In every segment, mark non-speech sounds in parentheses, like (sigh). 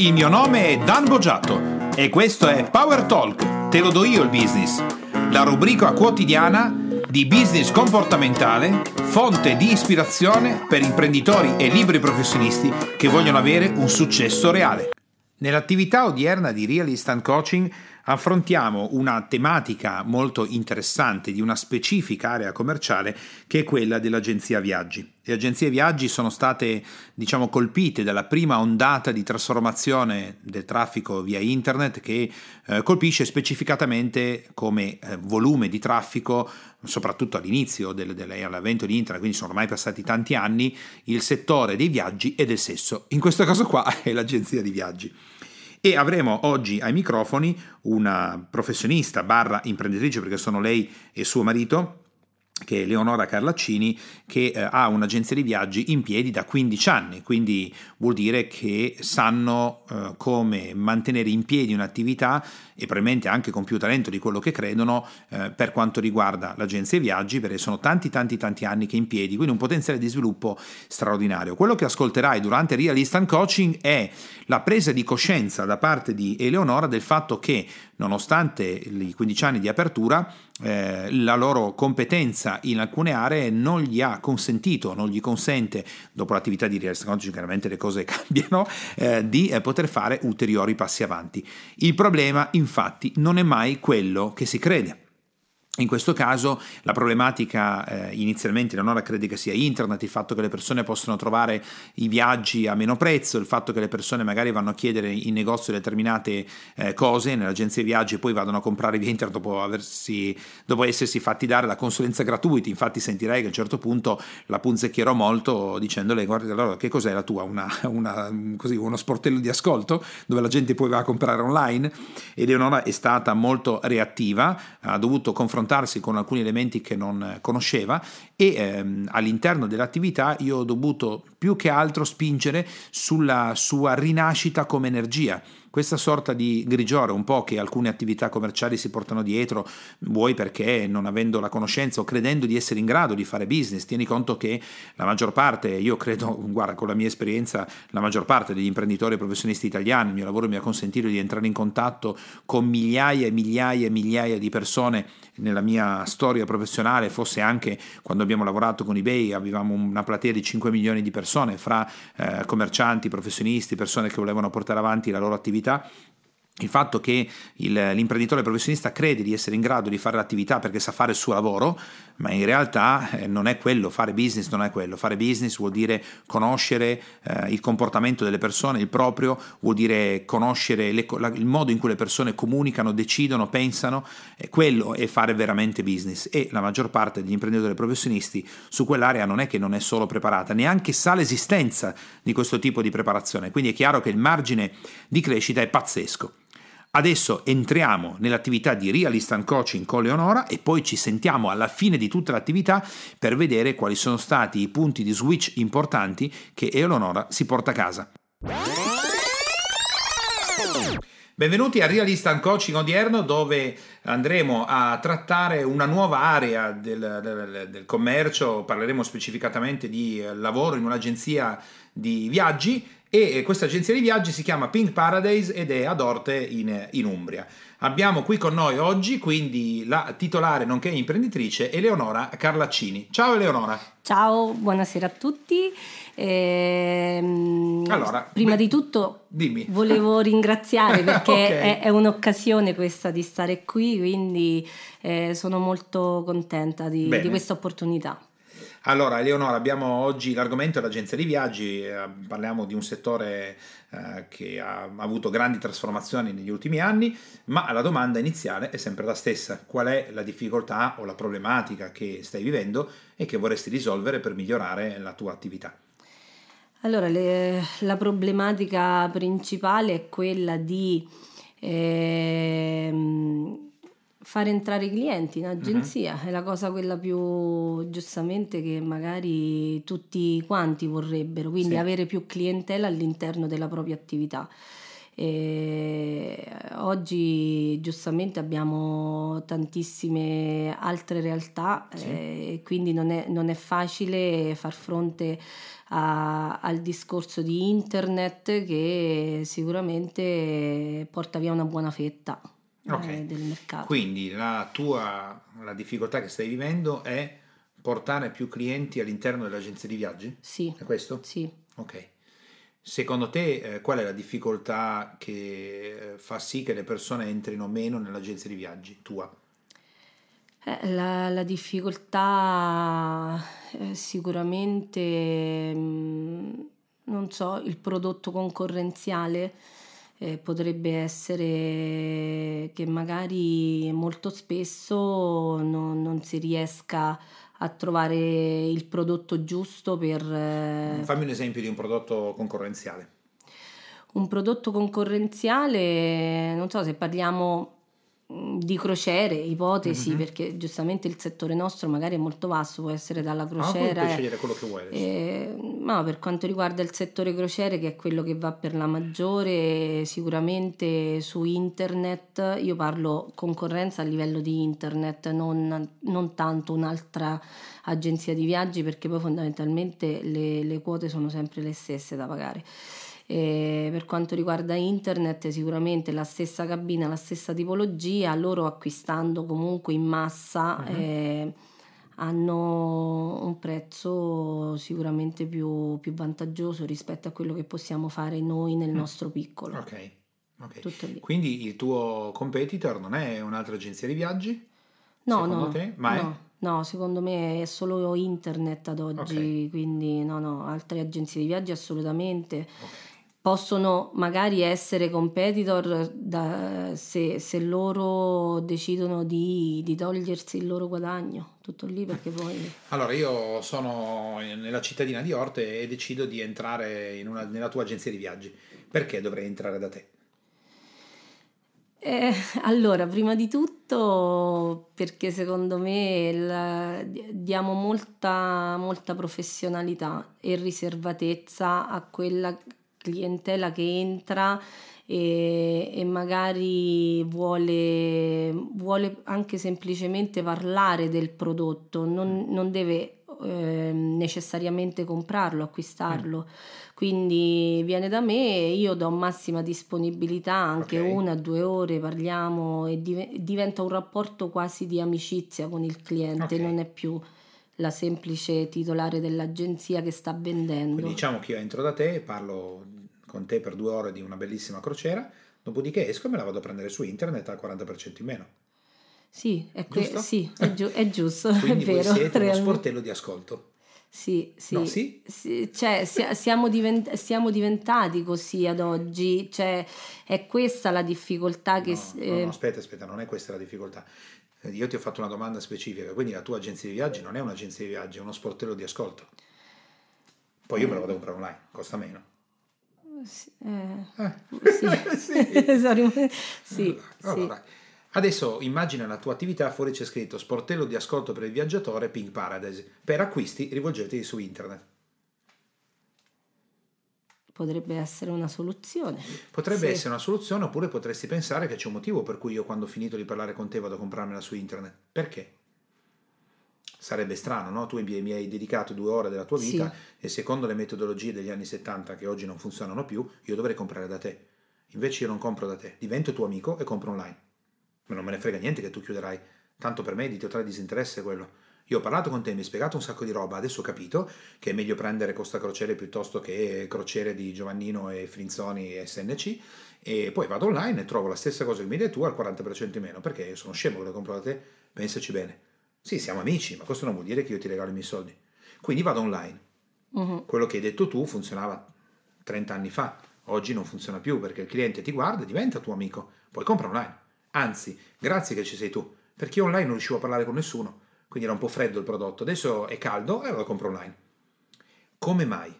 Il mio nome è Dan Boggiato e questo è Power Talk, te lo do io il business, la rubrica quotidiana di business comportamentale, fonte di ispirazione per imprenditori e liberi professionisti che vogliono avere un successo reale. Nell'attività odierna di Real Instant Coaching affrontiamo una tematica molto interessante di una specifica area commerciale che è quella dell'agenzia viaggi. Le agenzie viaggi sono state, diciamo, colpite dalla prima ondata di trasformazione del traffico via internet che eh, colpisce specificatamente come eh, volume di traffico, soprattutto all'inizio del, dell'avvento di internet, quindi sono ormai passati tanti anni, il settore dei viaggi e del sesso. In questo caso qua (laughs) è l'agenzia di viaggi. E avremo oggi ai microfoni una professionista barra imprenditrice, perché sono lei e suo marito, che è Leonora Carlaccini, che eh, ha un'agenzia di viaggi in piedi da 15 anni, quindi vuol dire che sanno eh, come mantenere in piedi un'attività e probabilmente anche con più talento di quello che credono eh, per quanto riguarda l'agenzia di viaggi, perché sono tanti tanti tanti anni che è in piedi, quindi un potenziale di sviluppo straordinario. Quello che ascolterai durante Real Instant Coaching è la presa di coscienza da parte di Eleonora del fatto che nonostante i 15 anni di apertura, eh, la loro competenza in alcune aree non gli ha consentito, non gli consente, dopo l'attività di real estate, chiaramente le cose (laughs) cambiano, eh, di eh, poter fare ulteriori passi avanti. Il problema infatti non è mai quello che si crede. In questo caso la problematica eh, inizialmente Leonora crede che sia internet, il fatto che le persone possono trovare i viaggi a meno prezzo, il fatto che le persone magari vanno a chiedere in negozio determinate eh, cose nell'agenzia viaggi e poi vadano a comprare via internet dopo, aversi, dopo essersi fatti dare la consulenza gratuita. Infatti sentirei che a un certo punto la punzecchierò molto dicendole guarda allora che cos'è la tua? Una, una, così, uno sportello di ascolto dove la gente poi va a comprare online e Leonora è stata molto reattiva, ha dovuto confrontare confrontarsi con alcuni elementi che non conosceva e ehm, all'interno dell'attività io ho dovuto più che altro spingere sulla sua rinascita come energia questa sorta di grigiore un po' che alcune attività commerciali si portano dietro, vuoi perché non avendo la conoscenza o credendo di essere in grado di fare business, tieni conto che la maggior parte, io credo, (laughs) guarda, con la mia esperienza, la maggior parte degli imprenditori e professionisti italiani, il mio lavoro mi ha consentito di entrare in contatto con migliaia e migliaia e migliaia di persone nella mia storia professionale, fosse anche quando abbiamo lavorato con eBay, avevamo una platea di 5 milioni di persone, fra eh, commercianti, professionisti, persone che volevano portare avanti la loro attività attività il fatto che il, l'imprenditore professionista crede di essere in grado di fare l'attività perché sa fare il suo lavoro, ma in realtà eh, non è quello, fare business non è quello, fare business vuol dire conoscere eh, il comportamento delle persone, il proprio, vuol dire conoscere le, la, il modo in cui le persone comunicano, decidono, pensano, e quello è fare veramente business. E la maggior parte degli imprenditori professionisti su quell'area non è che non è solo preparata, neanche sa l'esistenza di questo tipo di preparazione, quindi è chiaro che il margine di crescita è pazzesco. Adesso entriamo nell'attività di Real Instant Coaching con Leonora e poi ci sentiamo alla fine di tutta l'attività per vedere quali sono stati i punti di switch importanti che Eleonora si porta a casa. Benvenuti a Real Instant Coaching odierno dove andremo a trattare una nuova area del, del, del commercio, parleremo specificatamente di lavoro in un'agenzia di viaggi e questa agenzia di viaggi si chiama Pink Paradise ed è ad Orte in, in, Umbria. Abbiamo qui con noi oggi quindi la titolare nonché imprenditrice Eleonora Carlaccini. Ciao Eleonora. Ciao, buonasera a tutti. Ehm, allora, prima beh, di tutto dimmi. volevo ringraziare (laughs) perché okay. è, è, un'occasione questa di stare qui, quindi eh, sono molto contenta di, di questa opportunità. Allora, Eleonora, abbiamo oggi l'argomento dell'agenzia di viaggi, eh, parliamo di un settore eh, che ha avuto grandi trasformazioni negli ultimi anni, ma la domanda iniziale è sempre la stessa. Qual è la difficoltà o la problematica che stai vivendo e che vorresti risolvere per migliorare la tua attività? Allora, le, la problematica principale è quella di... Eh, fare entrare i clienti in agenzia uh-huh. è la cosa quella più giustamente che magari tutti quanti vorrebbero, quindi sì. avere più clientela all'interno della propria attività. E oggi giustamente abbiamo tantissime altre realtà Sì. eh, e quindi non è, non è facile far fronte a- al discorso di internet che sicuramente porta via una buona fetta eh, Ok. del mercato. Quindi la tua la difficoltà che stai vivendo è portare più clienti all'interno dell'agenzia di viaggi? Sì, È questo? sì. Ok. Secondo te eh, qual è la difficoltà che eh, fa sì che le persone entrino meno nell'agenzia di viaggi tua? Eh, la, la difficoltà eh, sicuramente, mm, non so, il prodotto concorrenziale eh, potrebbe essere che magari molto spesso non, non si riesca a trovare il prodotto giusto per... eh, Fammi un esempio di un prodotto concorrenziale. un prodotto concorrenziale, non so se parliamo di crociere, ipotesi, Mhm. perché giustamente il settore nostro magari è molto vasto, può essere dalla Ah, crociera. puoi eh, scegliere quello che vuoi eh, ma per quanto riguarda il settore crociere, che è quello che va per la maggiore, sicuramente su internet, io parlo concorrenza a livello di internet, non, non tanto un'altra agenzia di viaggi, perché poi fondamentalmente le, le quote sono sempre le stesse da pagare. E per quanto riguarda internet, sicuramente la stessa cabina, la stessa tipologia, loro acquistando comunque in massa. Mhm. eh, hanno un prezzo sicuramente più, più vantaggioso rispetto a quello che possiamo fare noi nel Mm. nostro piccolo. Ok. ok. Tutto lì. Quindi il tuo competitor non è un'altra agenzia di viaggi? No, secondo no, te? Ma è? no, no, secondo me è solo internet ad oggi, quindi no, no, altre agenzie di viaggi assolutamente. Ok. Possono magari essere competitor da- se, se loro decidono di, di togliersi il loro guadagno, tutto lì perché poi... Allora, io sono nella cittadina di Orte e decido di entrare in una- nella tua agenzia di viaggi. Perché dovrei entrare da te? Eh, allora, prima di tutto, perché secondo me la- diamo molta, molta professionalità e riservatezza a quella clientela che entra e, e magari vuole, vuole anche semplicemente parlare del prodotto, non, non deve ehm, necessariamente comprarlo, acquistarlo. Quindi viene da me, io do massima disponibilità, anche Ok. una, due ore parliamo e div- diventa un rapporto quasi di amicizia con il cliente, Ok. non è più la semplice titolare dell'agenzia che sta vendendo. Quindi diciamo che io entro da te, parlo con te per due ore di una bellissima crociera, dopodiché esco e me la vado a prendere su internet al 40% in meno. Sì, è, que- Giusto? sì, è, giu- è giusto, Quindi è voi vero. siete uno sportello di ascolto. Sì, sì. No, sì? Sì, cioè, sia- siamo, divent- siamo diventati così ad oggi, cioè, è questa la difficoltà che... No, s- no, eh, no, aspetta, aspetta, non è questa la difficoltà. Io ti ho fatto una domanda specifica, quindi la tua agenzia di viaggi non è un'agenzia di viaggi, è uno sportello di ascolto. Poi io me lo vado a comprare online, costa meno. sì, eh, Eh. sì. (laughs) Sì, Allora, adesso immagina la tua attività, fuori c'è scritto sportello di ascolto per il viaggiatore Pink Paradise. Per acquisti rivolgetevi su internet. Sì, potrebbe essere una soluzione. Potrebbe Sì. essere una soluzione oppure potresti pensare che c'è un motivo per cui io quando ho finito di parlare con te vado a comprarmela su internet. Perché? Sarebbe strano, no? Tu mi hai dedicato due ore della tua Sì. vita e secondo le metodologie degli anni 70 che oggi non funzionano più, io dovrei comprare da te. Invece io non compro da te, divento tuo amico e compro online. Ma non me ne frega niente che tu chiuderai. Tanto per me di totale disinteresse quello. Io ho parlato con te, mi hai spiegato un sacco di roba, adesso ho capito che è meglio prendere Costa Crociere piuttosto che Crociere di Giovannino e Frinzoni e SNC e poi vado online e trovo la stessa cosa che mi dai tu al 40% in meno, perché io sono scemo che lo compro da te, pensaci bene. Sì, siamo amici, ma questo non vuol dire che io ti regalo i miei soldi. Quindi vado online. Mhm. Quello che hai detto tu funzionava 30 anni fa, oggi non funziona più perché il cliente ti guarda e diventa tuo amico, poi compra online. Anzi, grazie che ci sei tu, perché io online non riuscivo a parlare con nessuno, quindi era un po' freddo il prodotto, adesso è caldo e lo compro online. Come mai?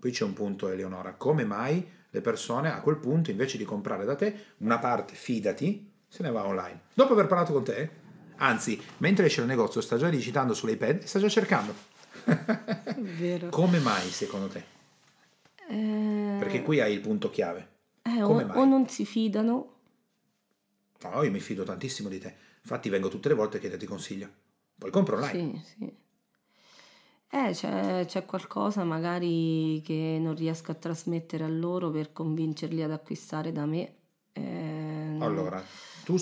Qui c'è un punto, Eleonora, come mai le persone a quel punto, invece di comprare da te, una parte, fidati, se ne va online. Dopo aver parlato con te, anzi, mentre esce dal negozio sta già digitando sull'iPad e sta già cercando. Vero. Come mai secondo te? Eh, Perché qui hai il punto chiave. eh, Eh, o, Come mai? o non si fidano. No, io mi fido tantissimo di te. Infatti vengo tutte le volte a chiederti consiglio. Poi compro online. Sì, sì. Eh, c'è, c'è qualcosa magari che non riesco a trasmettere a loro per convincerli ad acquistare da me. Eh, Allora, tu,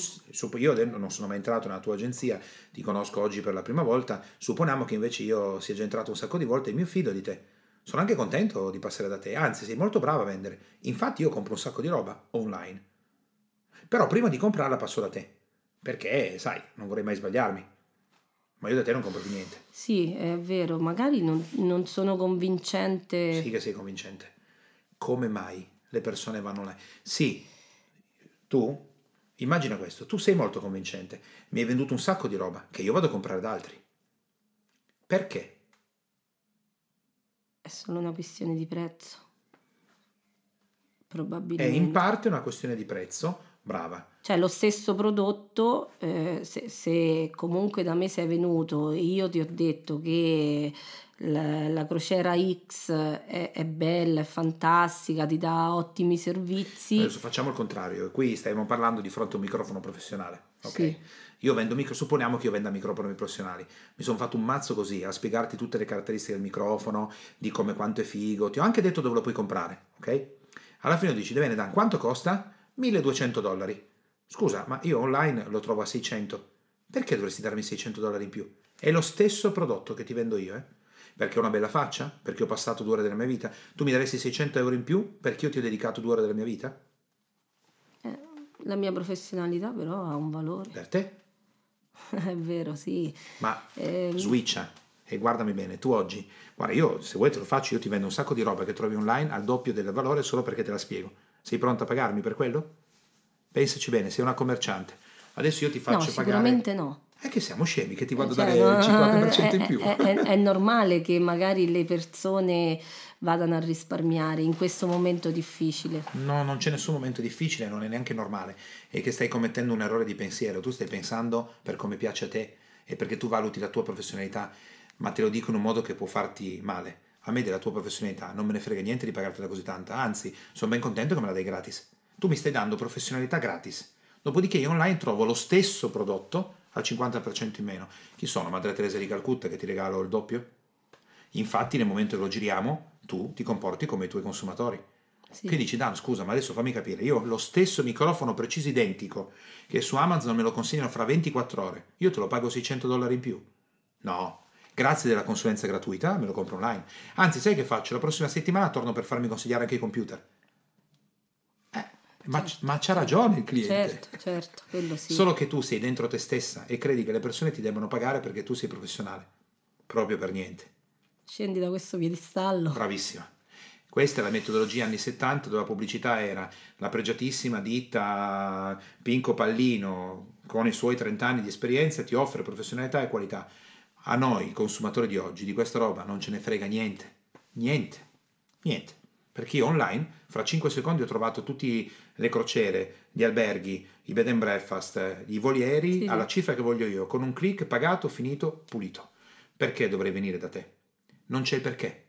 io non sono mai entrato nella tua agenzia, ti conosco oggi per la prima volta, supponiamo che invece io sia già entrato un sacco di volte e mi fido di te. Sono anche contento di passare da te, anzi sei molto brava a vendere. Infatti io compro un sacco di roba online. Però prima di comprarla passo da te, perché, sai, non vorrei mai sbagliarmi. Ma io da te non compro più niente. Sì, è vero, magari non, non sono convincente. Sì che sei convincente. Come mai le persone vanno online? Sì, tu, immagina questo, tu sei molto convincente, mi hai venduto un sacco di roba che io vado a comprare da altri. Perché? È solo una questione di prezzo. È Probabilmente. in parte una questione di prezzo, brava. Cioè, lo stesso prodotto, eh, se, se comunque da me sei venuto e io ti ho detto che la, la crociera X è, è bella, è fantastica, ti dà ottimi servizi. Adesso facciamo il contrario, qui stiamo parlando di fronte a un microfono professionale. Ok? Sì. Io vendo micro, supponiamo che io venda microfoni professionali. Mi sono fatto un mazzo così a spiegarti tutte le caratteristiche del microfono, di come quanto è figo. Ti ho anche detto dove lo puoi comprare, ok? Alla fine dici, bene, Dan, quanto costa? 1200 dollari. Scusa, ma io online lo trovo a 600. Perché dovresti darmi 600 dollari in più? È lo stesso prodotto che ti vendo io, eh? Perché ho una bella faccia? Perché ho passato due ore della mia vita? Tu mi daresti 600 euro in più perché io ti ho dedicato due ore della mia vita? Eh, la mia professionalità però ha un valore. Per te? (laughs) È vero, sì. Ma Ehm. switcha e guardami bene, tu oggi, guarda io se vuoi te lo faccio, io ti vendo un sacco di roba che trovi online al doppio del valore solo perché te la spiego. Sei pronta a pagarmi per quello? Pensaci bene, sei una commerciante. Adesso io ti No, faccio pagare... sicuramente no. È che siamo scemi, che ti vado a Cioè, dare no, il 50% in è- più. È, è- è normale che magari le persone vadano a risparmiare in questo momento difficile. No, non c'è nessun momento difficile, non è neanche normale. È che stai commettendo un errore di pensiero. Tu stai pensando per come piace a te e perché tu valuti la tua professionalità, ma te lo dico in un modo che può farti male. A me della tua professionalità non me ne frega niente di pagartela così tanta, anzi, sono ben contento che me la dai gratis. Tu mi stai dando professionalità gratis. Dopodiché io online trovo lo stesso prodotto al 50% in meno. Chi sono? Madre Teresa di Calcutta che ti regalo il doppio? Infatti nel momento che lo giriamo, tu ti comporti come i tuoi consumatori. Sì. Che dici, Dan, scusa, ma adesso fammi capire, io ho lo stesso microfono preciso identico, che su Amazon me lo consegnano fra 24 ore, io te lo pago 600 dollari in più? No, grazie della consulenza gratuita me lo compro online. Anzi, sai che faccio? La prossima settimana torno per farmi consigliare anche i computer. Ma, ma c'ha ragione il cliente. Certo, certo, quello sì. Solo che tu sei dentro te stessa e credi che le persone ti debbano pagare perché tu sei professionale. Proprio per niente. Scendi da questo piedistallo. Bravissima. Questa è la metodologia anni 70 dove la pubblicità era la pregiatissima ditta Pinco Pallino con i suoi 30 anni di esperienza ti offre professionalità e qualità. A noi, consumatori di oggi, di questa roba non ce ne frega niente. Niente. Niente. Perché io online, fra 5 secondi ho trovato tutte le crociere, gli alberghi, i bed and breakfast, i voli aerei Sì. alla cifra che voglio io, con un click pagato, finito, pulito. Perché dovrei venire da te? Non c'è il perché.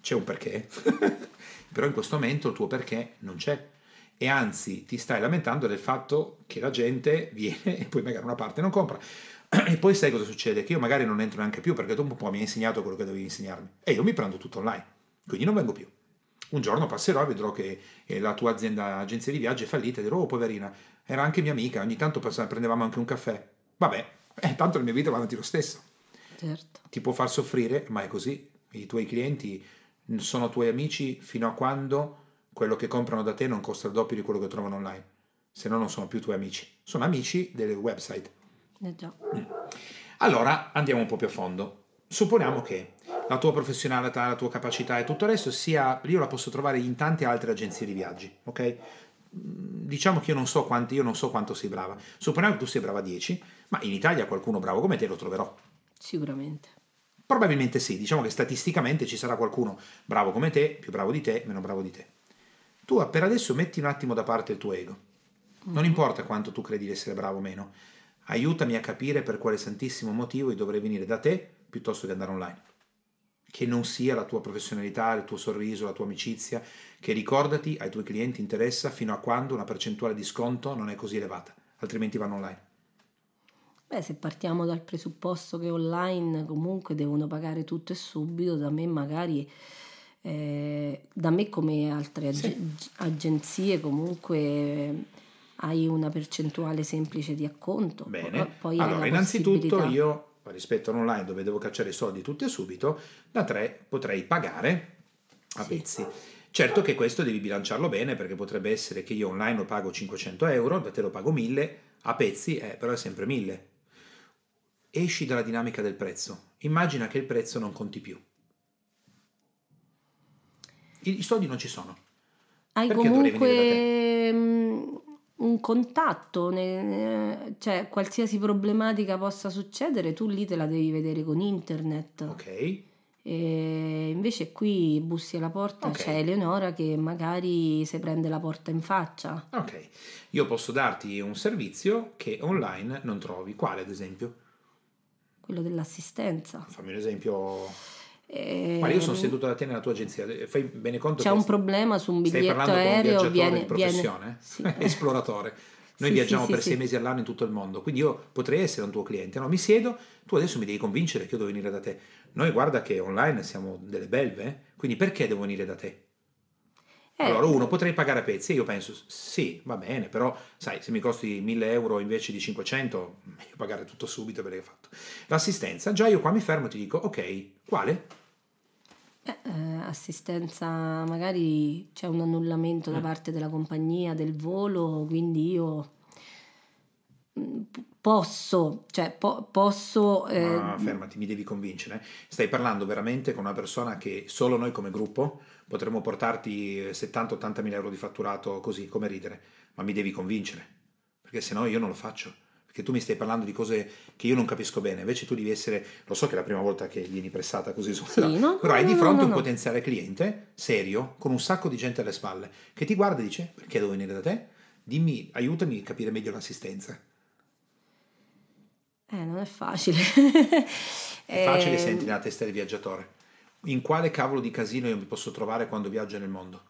C'è un perché, (laughs) però in questo momento il tuo perché non c'è. E anzi ti stai lamentando del fatto che la gente viene e poi magari una parte non compra. (clears throat) E poi sai cosa succede? Che io magari non entro neanche più perché tu un po' mi hai insegnato quello che dovevi insegnarmi. E io mi prendo tutto online, quindi non vengo più. Un giorno passerò e vedrò che eh, la tua azienda, agenzia di viaggio è fallita e dirò, oh poverina, era anche mia amica, ogni tanto prendevamo anche un caffè. Vabbè, (laughs) eh, tanto la mia vita va avanti lo stesso Certo. ti può far soffrire, ma è così. I tuoi clienti sono tuoi amici fino a quando quello che comprano da te non costa il doppio di quello che trovano online. Se no non sono più tuoi amici, sono amici delle website. Eh già. Allora andiamo un po' più a fondo. Supponiamo che la tua professionalità, la tua capacità e tutto il resto sia, io la posso trovare in tante altre agenzie di viaggi, ok? Mm, Diciamo che io non so quanto, io non so quanto sei brava. Supponiamo che tu sia brava a 10, ma in Italia qualcuno bravo come te lo troverò. Sicuramente. Probabilmente sì, diciamo che statisticamente ci sarà qualcuno bravo come te, più bravo di te, meno bravo di te. Tu per adesso metti un attimo da parte il tuo ego. Non importa quanto tu credi di essere bravo o meno, aiutami a capire per quale santissimo motivo io dovrei venire da te piuttosto che andare online. Che non sia la tua professionalità, il tuo sorriso, la tua amicizia, che ricordati ai tuoi clienti interessa fino a quando una percentuale di sconto non è così elevata, altrimenti vanno online. Beh, se partiamo dal presupposto che online comunque devono pagare tutto e subito, da me magari, eh, da me come altre ag- sì. agenzie comunque hai una percentuale semplice di acconto. Bene, poi allora innanzitutto io rispetto all'online dove devo cacciare i soldi tutti e subito, da 3 potrei pagare a sì. pezzi. Certo che questo devi bilanciarlo bene perché potrebbe essere che io online lo pago 500 euro, da te lo pago 1000, a pezzi eh, però è sempre 1000. Esci dalla dinamica del prezzo, immagina che il prezzo non conti più. I, i soldi non ci sono. Hai perché comunque un contatto, cioè qualsiasi problematica possa succedere, tu lì te la devi vedere con internet. Ok. E invece qui bussi alla porta, okay. c'è Eleonora che magari si prende la porta in faccia. Ok, io posso darti un servizio che online non trovi. Quale ad esempio? Quello dell'assistenza. Fammi un esempio. Eh, Ma io sono seduto da te nella tua agenzia, fai bene conto c'è che un problema su un biglietto aereo, un viene, di professione, viene... Sì. (laughs) esploratore. (laughs) Noi sì, viaggiamo sì, per sei mesi all'anno in tutto il mondo, quindi io potrei essere un tuo cliente. No, mi siedo, tu adesso mi devi convincere che io devo venire da te. Noi guarda che online siamo delle belve, quindi perché devo venire da te? Eh. Allora uno potrei pagare a pezzi io penso sì, va bene, però sai, se mi costi 1000 euro invece di 500, meglio pagare tutto subito perché ho fatto. L'assistenza, già io qua mi fermo e ti dico ok, quale? Eh, assistenza, magari c'è un annullamento da mm. parte della compagnia del volo, quindi io posso, cioè po- posso... Eh... Ah, fermati, mi devi convincere. Stai parlando veramente con una persona che solo noi come gruppo potremmo portarti 70-80 mila euro di fatturato così, come ridere, ma mi devi convincere, perché se no io non lo faccio. Perché tu mi stai parlando di cose che io non capisco bene, invece tu devi essere, lo so che è la prima volta che vieni pressata così su, sì, no, però no, hai di fronte no, un potenziale cliente serio, con un sacco di gente alle spalle, che ti guarda e dice perché devo venire da te? Dimmi, aiutami a capire meglio l'assistenza. Eh, non è facile. (laughs) è facile, eh... senti nella testa del viaggiatore in quale cavolo di casino io mi posso trovare quando viaggio nel mondo?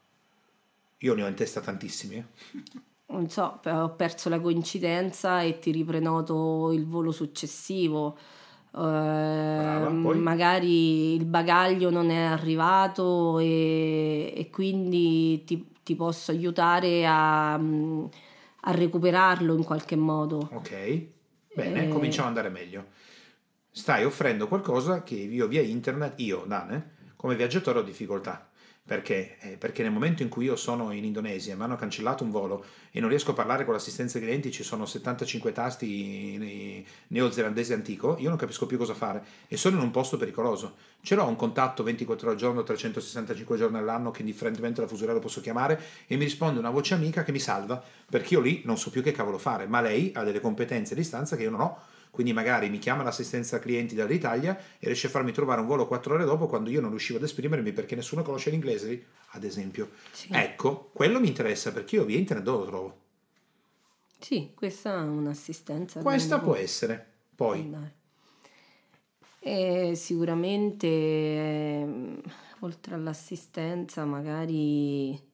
Io ne ho in testa tantissimi. Eh? Non so, ho perso la coincidenza e ti riprenoto il volo successivo. Brava, uh, magari il bagaglio non è arrivato e, e quindi ti, ti, posso aiutare a, a, recuperarlo in qualche modo. Ok, bene, eh... cominciamo ad andare meglio stai offrendo qualcosa che io via internet, io, Dane, come viaggiatore ho difficoltà. Perché? Eh, perché nel momento in cui io sono in Indonesia e mi hanno cancellato un volo e non riesco a parlare con l'assistenza clienti, ci sono 75 tasti neozelandese antico, io non capisco più cosa fare e sono in un posto pericoloso. Ce l'ho un contatto 24 ore al giorno, 365 giorni all'anno che indifferentemente la fusuriera lo posso chiamare e mi risponde una voce amica che mi salva perché io lì non so più che cavolo fare, ma lei ha delle competenze a distanza che io non ho quindi magari mi chiama l'assistenza clienti dall'Italia e riesce a farmi trovare un volo quattro ore dopo quando io non riuscivo ad esprimermi perché nessuno conosce l'inglese, ad esempio. Sì. Ecco, quello mi interessa perché io via internet dove lo trovo? Sì, questa è un'assistenza. Questa può essere. Poi. E sicuramente, eh, oltre all'assistenza, magari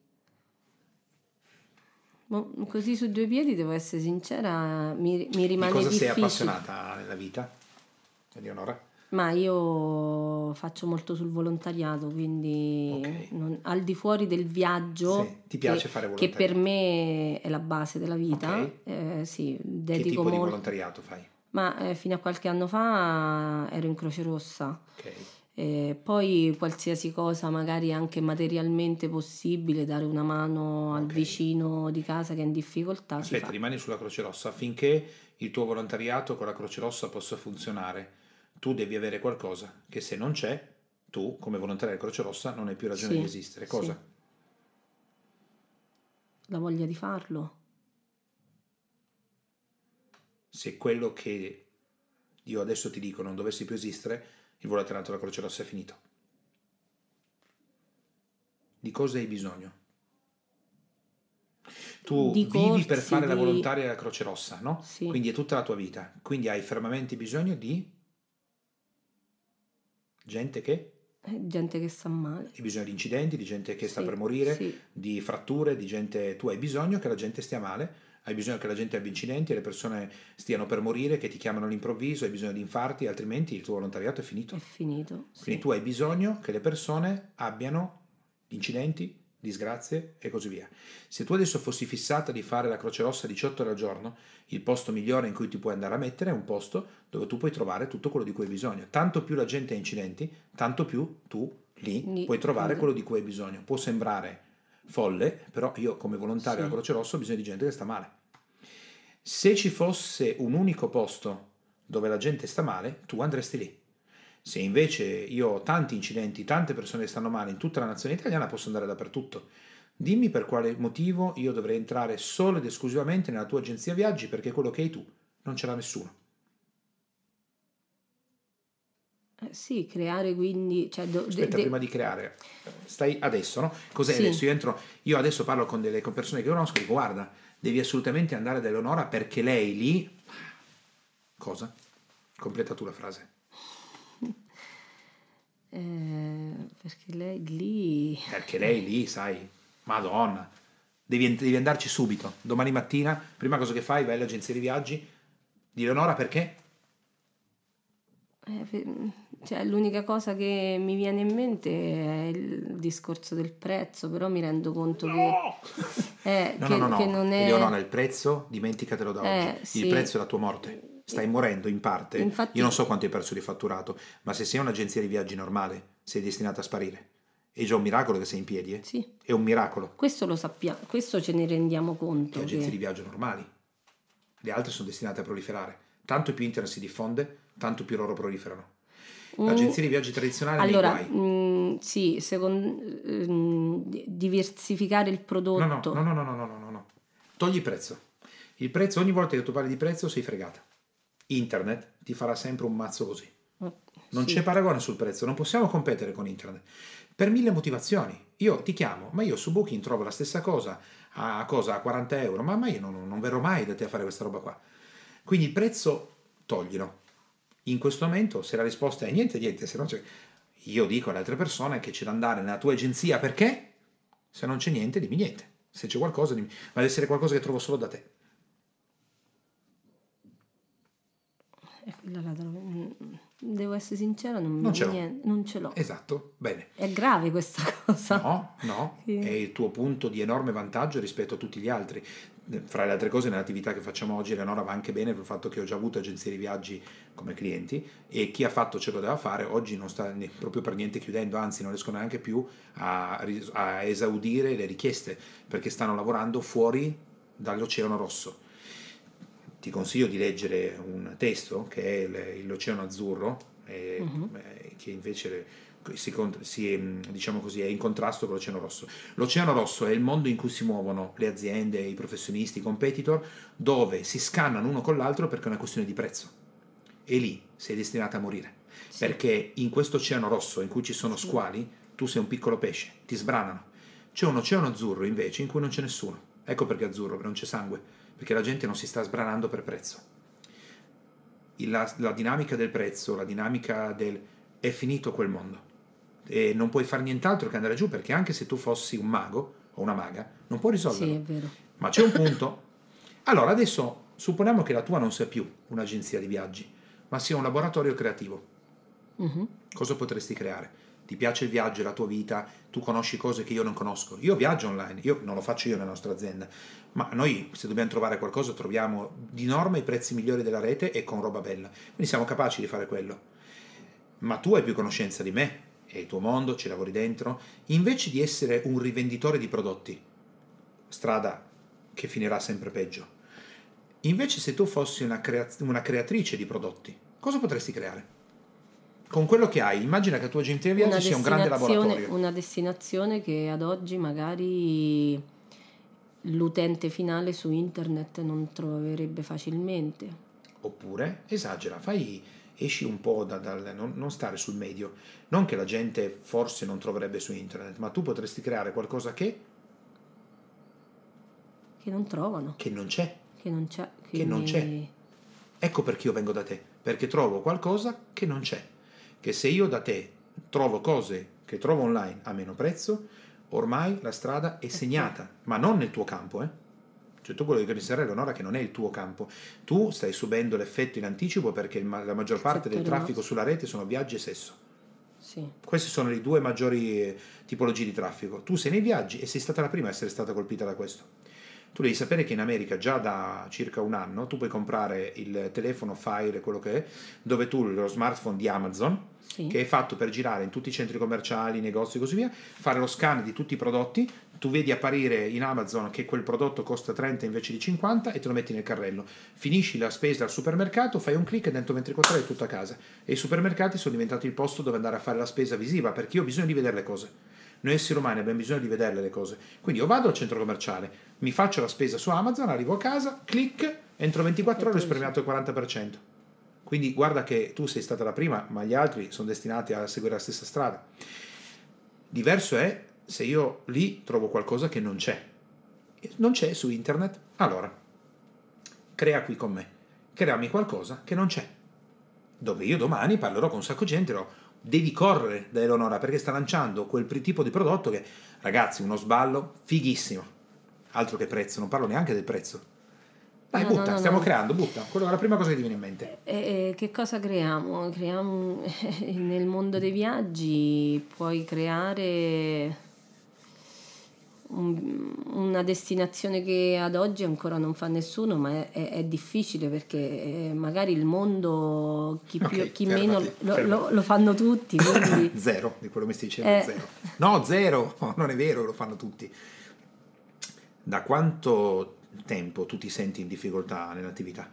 così su due piedi, devo essere sincera, mi, mi rimane Di cosa difficile. sei appassionata nella vita, Eleonora? Ma io faccio molto sul volontariato, quindi okay. non, al di fuori del viaggio, sì, ti piace che, fare volontariato? Che per me è la base della vita. Okay. Eh, sì, dedico che tipo molto... di volontariato fai? Ma eh, fino a qualche anno fa ero in Croce Rossa. Okay. E poi qualsiasi cosa, magari anche materialmente possibile, dare una mano al vicino di casa che è in difficoltà. Aspetta, rimani sulla Croce Rossa affinché il tuo volontariato con la Croce Rossa possa funzionare. Tu devi avere qualcosa che se non c'è, tu come volontario della Croce Rossa non hai più ragione sì, di esistere. Cosa? Sì. La voglia di farlo. Se quello che io adesso ti dico non dovessi più esistere, il volontariato della Croce Rossa è finito. Di cosa hai bisogno? Tu di vivi corsi, per fare di... la volontaria della Croce Rossa, no? Sì. Quindi è tutta la tua vita. Quindi hai fermamente bisogno di gente che Eh, Gente che sta male. Hai bisogno di incidenti, di gente che sta Sì, per morire, sì. di fratture, di gente... Tu hai bisogno che la gente stia male, hai bisogno che la gente abbia incidenti e le persone stiano per morire, che ti chiamano all'improvviso, hai bisogno di infarti, altrimenti il tuo volontariato è finito. È finito. sì. Quindi tu hai bisogno che le persone abbiano incidenti, disgrazie e così via. Se tu adesso fossi fissata di fare la Croce Rossa 18 ore al giorno, il posto migliore in cui ti puoi andare a mettere è un posto dove tu puoi trovare tutto quello di cui hai bisogno. Tanto più la gente ha incidenti, tanto più tu lì Lì, puoi trovare sì. quello di cui hai bisogno. Può sembrare folle, però io come volontario Sì. alla Croce Rossa ho bisogno di gente che sta male. Se ci fosse un unico posto dove la gente sta male, tu andresti lì. Se invece io ho tanti incidenti, tante persone che stanno male in tutta la nazione italiana, posso andare dappertutto. Dimmi per quale motivo io dovrei entrare solo ed esclusivamente nella tua agenzia viaggi perché quello che hai tu non ce l'ha nessuno. Eh, sì, creare quindi... Cioè, do- de- Aspetta, de- prima di creare, stai adesso, no? Cos'è Sì. adesso? Io entro, io adesso parlo con delle con persone che conosco e dico guarda, devi assolutamente andare da Eleonora perché lei lì... Cosa? Completa tu la frase. (laughs) eh, perché lei lì... Perché lei lì, sai, madonna, devi, devi andarci subito. Domani mattina, prima cosa che fai, vai all'agenzia di viaggi, di Eleonora perché? Eh, cioè, l'unica cosa che mi viene in mente è il discorso del prezzo, però mi rendo conto che, (laughs) eh, No, che, no, no, che no. non è... Eleonora, il prezzo, dimenticatelo da Eh, oggi. sì. Il prezzo è la tua morte. Stai morendo in parte. Infatti- Io non so quanto hai perso di fatturato, ma se sei un'agenzia di viaggi normale, sei destinata a sparire. È già un miracolo che sei in piedi, eh? Sì, È un miracolo. questo lo sappiamo, questo ce ne rendiamo conto. Le agenzie che- di viaggio normali. Le altre sono destinate a proliferare. Tanto più internet si diffonde, tanto più loro proliferano. L'agenzia di viaggi tradizionale Mm. Allora, mh, sì, secondo, di- diversificare il No, no, prodotto. no, no, no, no, no, no, no. Togli il prezzo. Il prezzo, ogni volta che tu parli di prezzo, sei fregata. Internet ti farà sempre un mazzo così. Non Sì. c'è paragone sul prezzo, non possiamo competere con internet. Per mille motivazioni. Io ti chiamo, ma io su Booking trovo la stessa cosa a, cosa, a 40 euro, ma, ma io non, non verrò mai da te a fare questa roba qua. Quindi il prezzo toglilo. In questo momento, se la risposta è niente, niente, se no c'è... Io dico alle altre persone che c'è da andare nella tua agenzia perché? Se non c'è niente, dimmi niente. Se c'è qualcosa, dimmi... ma deve essere qualcosa che trovo solo da te. Eh, mm, Devo essere sincera, non, Non ce l'ho. niente, non ce l'ho. Esatto, bene. È grave questa cosa. No, no, Sì. è il tuo punto di enorme vantaggio rispetto a tutti gli altri. Fra le altre cose, nell'attività che facciamo oggi, Eleonora va anche bene per il fatto che ho già avuto agenzie di viaggi come clienti e chi ha fatto ciò che doveva fare oggi non sta proprio per niente chiudendo, anzi non riescono neanche più a, a esaudire le richieste perché stanno lavorando fuori dall'Oceano Rosso. Ti consiglio di leggere un testo che è l'Oceano Azzurro, eh, eh, che invece si, si, mm, diciamo così, è in contrasto con l'Oceano Rosso. L'Oceano Rosso è il mondo in cui si muovono le aziende, i professionisti, i competitor, dove si scannano uno con l'altro perché è una questione di prezzo. E lì sei destinata a morire. Sì. Perché in questo oceano rosso in cui ci sono squali, tu sei un piccolo pesce, ti sbranano. C'è un oceano azzurro invece in cui non c'è nessuno. Ecco perché è azzurro, perché non c'è sangue, perché la gente non si sta sbranando per prezzo. La, la dinamica del prezzo, la dinamica del... è finito quel mondo. E non puoi fare nient'altro che andare giù perché anche se tu fossi un mago o una maga, non puoi risolverlo. Sì. Ma c'è un punto. Allora, adesso supponiamo che la tua non sia più un'agenzia di viaggi, ma sia un laboratorio creativo. Mhm. Cosa potresti creare? Ti piace il viaggio, la tua vita, tu conosci cose che io non conosco. Io viaggio online, io non lo faccio io nella nostra azienda, ma noi se dobbiamo trovare qualcosa troviamo di norma i prezzi migliori della rete e con roba bella. Quindi siamo capaci di fare quello. Ma tu hai più conoscenza di me, è il tuo mondo, ci lavori dentro, invece di essere un rivenditore di prodotti, strada che finirà sempre peggio. Invece se tu fossi una, crea- una creatrice di prodotti, cosa potresti creare? Con quello che hai, immagina che la tua agenzia di Una viaggio sia un grande laboratorio. una destinazione che ad oggi magari l'utente finale su internet non troverebbe facilmente. Oppure esagera, fai, esci un po' da- dal, non, non stare sul medio. Non che la gente forse non troverebbe su internet, ma tu potresti creare qualcosa che, Che non trovano, che non c'è. che non c'è. Che non c'è. quindi- Ecco perché io vengo da te, perché trovo qualcosa che non c'è. Che se io da te trovo cose che trovo online a meno prezzo, ormai la strada è segnata, ma non nel tuo campo, eh. Cioè tu quello che dice Eleonora che non è il tuo campo. Tu stai subendo l'effetto in anticipo perché la maggior parte del traffico sulla rete sono viaggi e sesso. Sì. Queste sono le due maggiori eh, tipologie di traffico. Tu sei nei viaggi e sei stata la prima a essere stata colpita da questo. Tu devi sapere che in America già da circa un anno tu puoi comprare il telefono Fire, quello che è, dove tu lo smartphone di Amazon, Sì. che è fatto per girare in tutti i centri commerciali, negozi e così via, fare lo scan di tutti i prodotti, tu vedi apparire in Amazon che quel prodotto costa 30 invece di 50 e te lo metti nel carrello. Finisci la spesa al supermercato, fai un clic e dentro 24 ore è tutto a casa. E i supermercati sono diventati il posto dove andare a fare la spesa visiva, perché io ho bisogno di vedere le cose. Noi esseri umani abbiamo bisogno di vederle le cose. Quindi io vado al centro commerciale, mi faccio la spesa su Amazon, arrivo a casa, clic, entro 24 ore ho risparmiato il 40%. Quindi guarda che tu sei stata la prima, ma gli altri sono destinati a seguire la stessa strada. Diverso è se io lì trovo qualcosa che non c'è. Non c'è su internet, allora crea qui con me. Creami qualcosa che non c'è. Dove io domani parlerò con un sacco di gente, dirò, devi correre da Eleonora perché sta lanciando quel tipo di prodotto che, ragazzi, uno sballo fighissimo. Altro che prezzo, non parlo neanche del prezzo. Dai, No, butta, no, no, stiamo creando, butta. Quello è la prima cosa che ti viene in mente. E, e che cosa creiamo? Creiamo (laughs) nel mondo dei viaggi puoi creare un- una destinazione che ad oggi ancora non fa nessuno, ma è, è- è difficile perché eh, magari il mondo chi più Ok, chi fermati, meno lo, fermati. lo- lo fanno tutti, quindi (laughs) Zero, di quello che stai dicendo, Eh. zero. No, zero, non è vero, lo fanno tutti. Da quanto tempo tu ti senti in difficoltà nell'attività?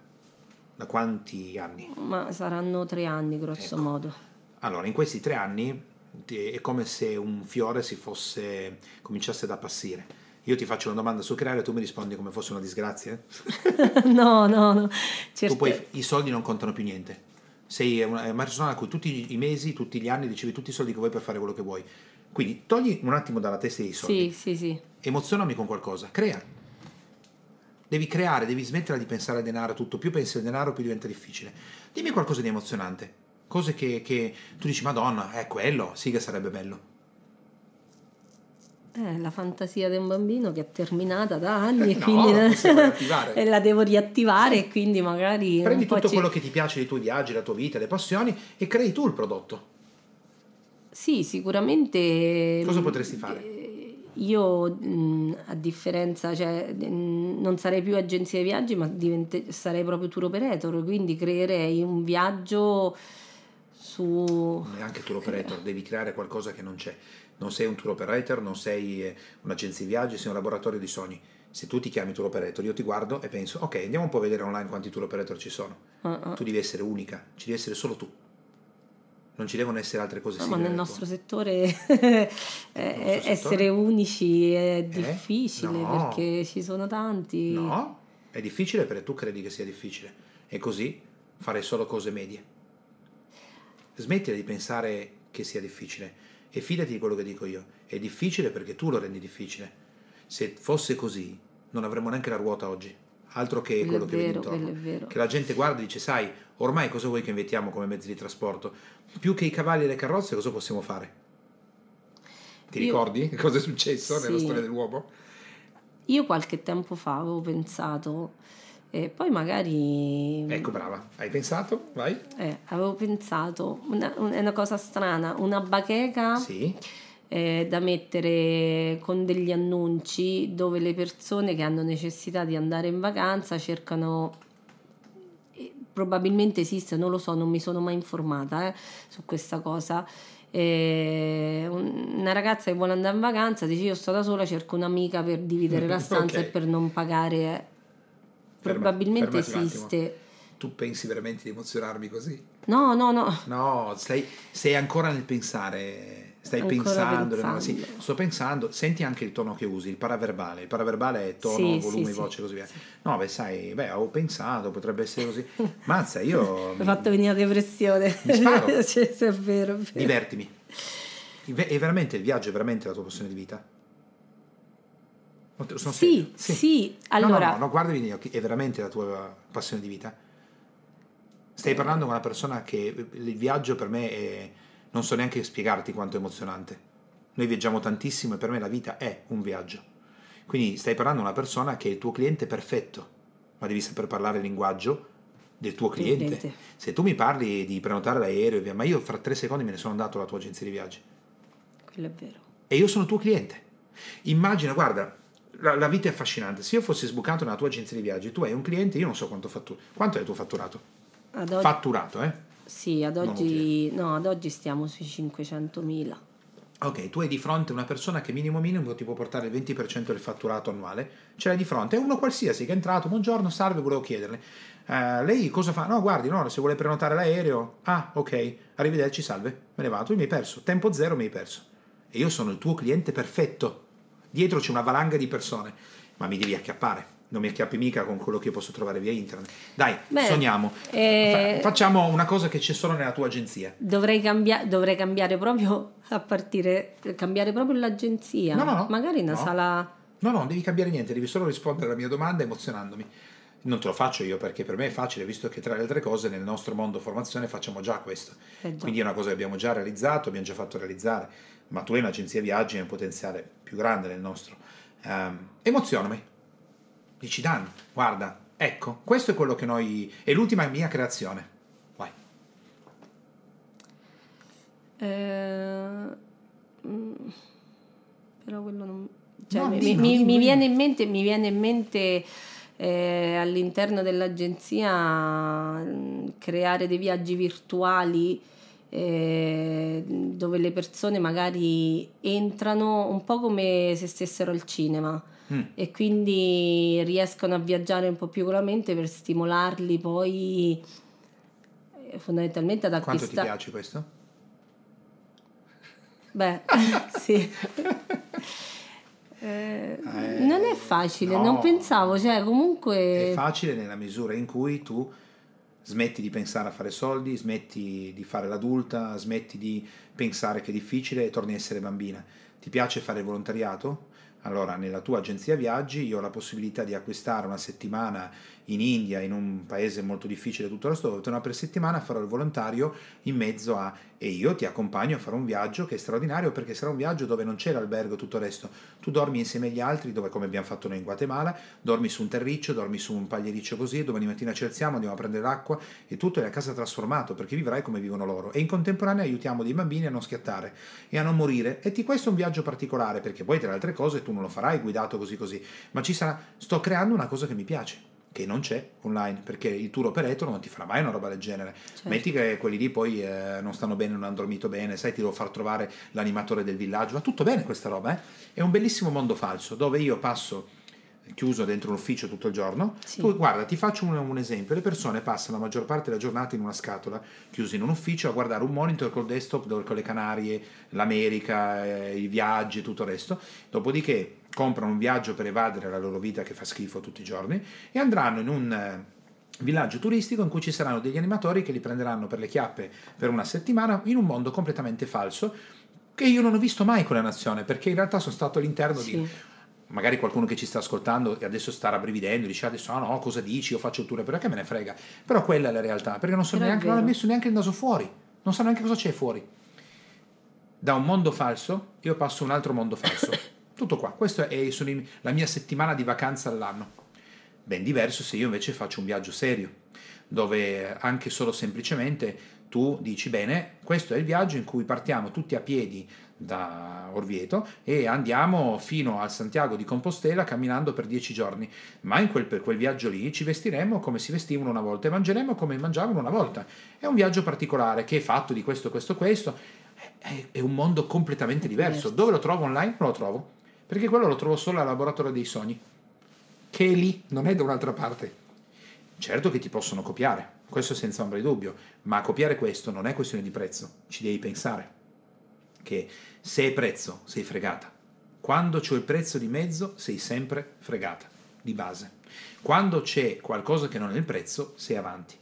Da quanti anni? ma saranno tre anni grosso Ecco. modo. Allora, in questi tre anni è come se un fiore si fosse cominciasse ad appassire. Io ti faccio una domanda su creare e tu mi rispondi come fosse una disgrazia. (laughs) no, no, no. Tu Certo, poi i soldi non contano più niente. Sei una, una persona a cui tutti i mesi, tutti gli anni ricevi tutti i soldi che vuoi per fare quello che vuoi. Quindi togli un attimo dalla testa i soldi. sì, sì, sì. emozionami con qualcosa, crea. Devi creare, devi smettere di pensare al denaro tutto, più pensi al denaro più diventa difficile. Dimmi qualcosa di emozionante, cose che, che tu dici, madonna, è quello, sì che sarebbe bello. Eh, la fantasia di un bambino che è terminata da anni e (laughs) No, quindi la (laughs) e la devo riattivare e quindi magari Prendi tutto ci- quello che ti piace dei tuoi viaggi, la tua vita, le passioni e crei tu il prodotto. Sì, sicuramente Cosa mm, potresti fare? eh, Io mm, a differenza, cioè mm, non sarei più agenzia di viaggi, ma divente- sarei proprio tour operator, quindi creerei un viaggio su Neanche tour operator, devi creare qualcosa che non c'è. Non sei un tour operator, non sei eh, un'agenzia di viaggi, sei un laboratorio di sogni. Se tu ti chiami tour operator, io ti guardo e penso, ok, andiamo un po' a vedere online quanti tour operator ci sono. Ah. Tu devi essere unica, ci devi essere solo tu. Non ci devono essere altre cose No, ma nel nostro settore (laughs) eh, essere unici è difficile No. perché ci sono tanti. No, è difficile perché tu credi che sia difficile. E così fare solo cose medie. Smettila di pensare che sia difficile e fidati di quello che dico io. È difficile perché tu lo rendi difficile. Se fosse così, non avremmo neanche la ruota oggi. Altro che Quello quello che vedi vero, intorno. è vero. Che la gente guarda e dice, sai, ormai cosa vuoi che inventiamo come mezzi di trasporto? Più che i cavalli e le carrozze, cosa possiamo fare? Ti Io- ricordi (laughs) cosa è successo nella Sì. storia dell'uomo? Io qualche tempo fa avevo pensato, e poi magari Ecco, brava. Hai pensato? Vai. eh, avevo pensato, una, una cosa strana, una bacheca Sì. eh, da mettere con degli annunci dove le persone che hanno necessità di andare in vacanza cercano eh, probabilmente esiste, non lo so, non mi sono mai informata eh, su questa cosa. Eh, un- una ragazza che vuole andare in vacanza dice io sto da sola, cerco un'amica per dividere la (laughs) stanza Ok. e per non pagare. Probabilmente esiste. Tu pensi veramente di emozionarmi così? No, no, no. No, stai, sei ancora nel pensare, stai Ancora pensando, pensando. no, sì, sto pensando, senti anche il tono che usi, il paraverbale, il paraverbale è tono, Sì, volume, sì, voce e così via. No, beh, sai, beh, ho pensato, potrebbe essere così. (laughs) Mazza, io... Mi ha fatto venire depressione. Mi sparo. (laughs) Cioè, è vero, è vero. Divertimi. Ve- È veramente il viaggio, è veramente la tua passione di vita? Sono Sì, serio? sì, No, no, allora no, no, guardami negli occhi, è veramente la tua passione di vita? Stai parlando con una persona che il viaggio per me è, Non so neanche spiegarti quanto è emozionante. Noi viaggiamo tantissimo e per me la vita è un viaggio. Quindi stai parlando a una persona che è il tuo cliente perfetto, ma devi saper parlare il linguaggio del tuo cliente. cliente. Se tu mi parli di prenotare l'aereo, e via, ma io fra tre secondi me ne sono andato alla tua agenzia di viaggi Quello è vero. e io sono il tuo cliente. Immagina, guarda, la, la vita è affascinante. Se io fossi sbucato nella tua agenzia di viaggi, tu hai un cliente, io non so quanto fatturato. Quanto è il tuo fatturato? Ad oggi, Fatturato, eh? sì, ad oggi, no, ad oggi stiamo sui 500.000. Ok, tu hai di fronte una persona che minimo minimo ti può portare il 20% del fatturato annuale, ce l'hai di fronte, è uno qualsiasi che è entrato, buongiorno, salve, volevo chiederle. Eh, lei cosa fa? No, guardi, no, se vuole prenotare l'aereo, ah, ok, arrivederci, salve, me ne vado, tu mi hai perso, tempo zero mi hai perso. E io sono il tuo cliente perfetto. Dietro c'è una valanga di persone, ma mi devi acchiappare. Non mi acchiappi mica con quello che io posso trovare via internet. Dai, Beh, sogniamo. eh, Fa- facciamo una cosa che c'è solo nella tua agenzia. Dovrei, cambia- dovrei cambiare proprio a partire, cambiare proprio l'agenzia. No, no, no. Magari una No. sala. No, no, non devi cambiare niente, devi solo rispondere alla mia domanda emozionandomi. Non te lo faccio io perché per me è facile, visto che tra le altre cose nel nostro mondo formazione facciamo già questo. Eh già. Quindi è una cosa che abbiamo già realizzato, abbiamo già fatto realizzare, ma tu hai un'agenzia viaggi, hai un potenziale più grande del nostro. Ehm, emozionami. Dici Dan, guarda, ecco, questo è quello che noi... è l'ultima mia creazione. Vai. Eh, però quello non. Cioè, No, mi, dillo, mi- mi viene in mente, mi viene in mente eh, all'interno dell'agenzia mm, creare dei viaggi virtuali eh, dove le persone magari entrano un po' come se stessero al cinema Mm. e quindi riescono a viaggiare un po' più con la mente per stimolarli poi eh, fondamentalmente ad Quanto ti acquistare. piace questo? Beh, (laughs) sì. (laughs) Eh, Eh, non è facile, no. non pensavo, cioè È comunque facile nella misura in cui tu smetti di pensare a fare soldi, smetti di fare l'adulta, smetti di pensare che è difficile e torni a essere bambina. Ti piace fare volontariato? Allora, nella tua agenzia viaggi io ho la possibilità di acquistare una settimana in India, in un paese molto difficile tutto resto, dove torno per settimana farò il volontario in mezzo a... e io ti accompagno a fare un viaggio che è straordinario perché sarà un viaggio dove non c'è l'albergo e tutto il resto. Tu dormi insieme agli altri, dove come abbiamo fatto noi in Guatemala, dormi su un terriccio, dormi su un pagliericcio così, domani mattina ci alziamo, andiamo a prendere l'acqua e tutto è a casa trasformato perché vivrai come vivono loro. E in contemporanea aiutiamo dei bambini a non schiattare e a non morire. E ti questo è un viaggio particolare perché poi tra le altre cose tu non lo farai guidato così così, ma ci sarà, sto creando una cosa che mi piace che non c'è online perché il tour operator non ti farà mai una roba del genere Certo. metti che quelli lì poi eh, non stanno bene non hanno dormito bene sai ti devo far trovare l'animatore del villaggio va tutto bene questa roba eh? è un bellissimo mondo falso dove io passo chiuso dentro un ufficio tutto il giorno Sì. tu guarda ti faccio un, un esempio le persone passano la maggior parte della giornata in una scatola chiusi in un ufficio a guardare un monitor col desktop dove con le Canarie l'America eh, i viaggi e tutto il resto dopodiché comprano un viaggio per evadere la loro vita che fa schifo tutti i giorni e andranno in un eh, villaggio turistico in cui ci saranno degli animatori che li prenderanno per le chiappe per una settimana in un mondo completamente falso che io non ho visto mai quella nazione perché in realtà sono stato all'interno Sì. di magari qualcuno che ci sta ascoltando e adesso sta rabbrividendo dice adesso ah no cosa dici? Io faccio il tour perché me ne frega? Però quella è la realtà perché non so neanche non ho messo neanche il naso fuori non so neanche cosa c'è fuori. Da un mondo falso io passo un altro mondo falso. (laughs) Tutto qua questa è sono la mia settimana di vacanza all'anno. Ben diverso se io invece faccio un viaggio serio, dove anche solo semplicemente tu dici bene, questo è il viaggio in cui partiamo tutti a piedi da Orvieto e andiamo fino al Santiago di Compostela camminando per dieci giorni, ma in quel, per quel viaggio lì ci vestiremo come si vestivano una volta e mangeremo come mangiavano una volta. È un viaggio particolare che è fatto di questo, questo, questo, è, è un mondo completamente diverso. Diverso. Dove lo trovo online? Non lo trovo, perché quello lo trovo solo al laboratorio dei sogni che è lì, non è da un'altra parte. Certo che ti possono copiare, questo senza ombra di dubbio, ma copiare questo non è questione di prezzo, ci devi pensare che se è prezzo sei fregata, quando c'è il prezzo di mezzo sei sempre fregata, di base. Quando c'è qualcosa che non è il prezzo sei avanti.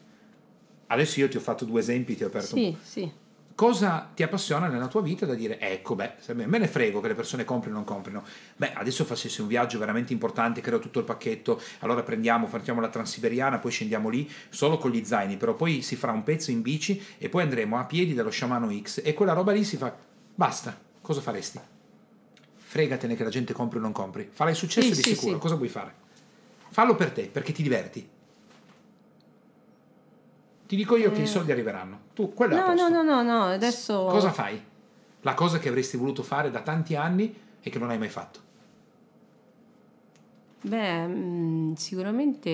Adesso io ti ho fatto due esempi, ti ho aperto un sì, sì. cosa ti appassiona nella tua vita da dire ecco beh me ne frego che le persone comprino o non comprino beh adesso facessi un viaggio veramente importante creo tutto il pacchetto allora prendiamo facciamo la transiberiana poi scendiamo lì solo con gli zaini però poi si farà un pezzo in bici e poi andremo a piedi dallo sciamano X e quella roba lì si fa basta cosa faresti? fregatene che la gente compri o non compri farai successo sì, di sì, sicuro sì. cosa vuoi fare? fallo per te perché ti diverti ti dico io eh. che i eh. soldi arriveranno. Tu, quello no, no, no, no, no, adesso... Cosa fai? La cosa che avresti voluto fare da tanti anni e che non hai mai fatto. Beh, mm, sicuramente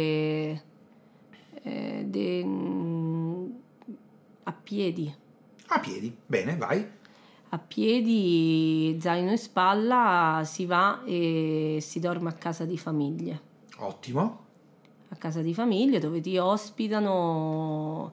eh, de, mm, a piedi. A piedi, bene, vai. A piedi, zaino in spalla, si va e si dorme a casa di famiglie. Ottimo a casa di famiglia dove ti ospitano,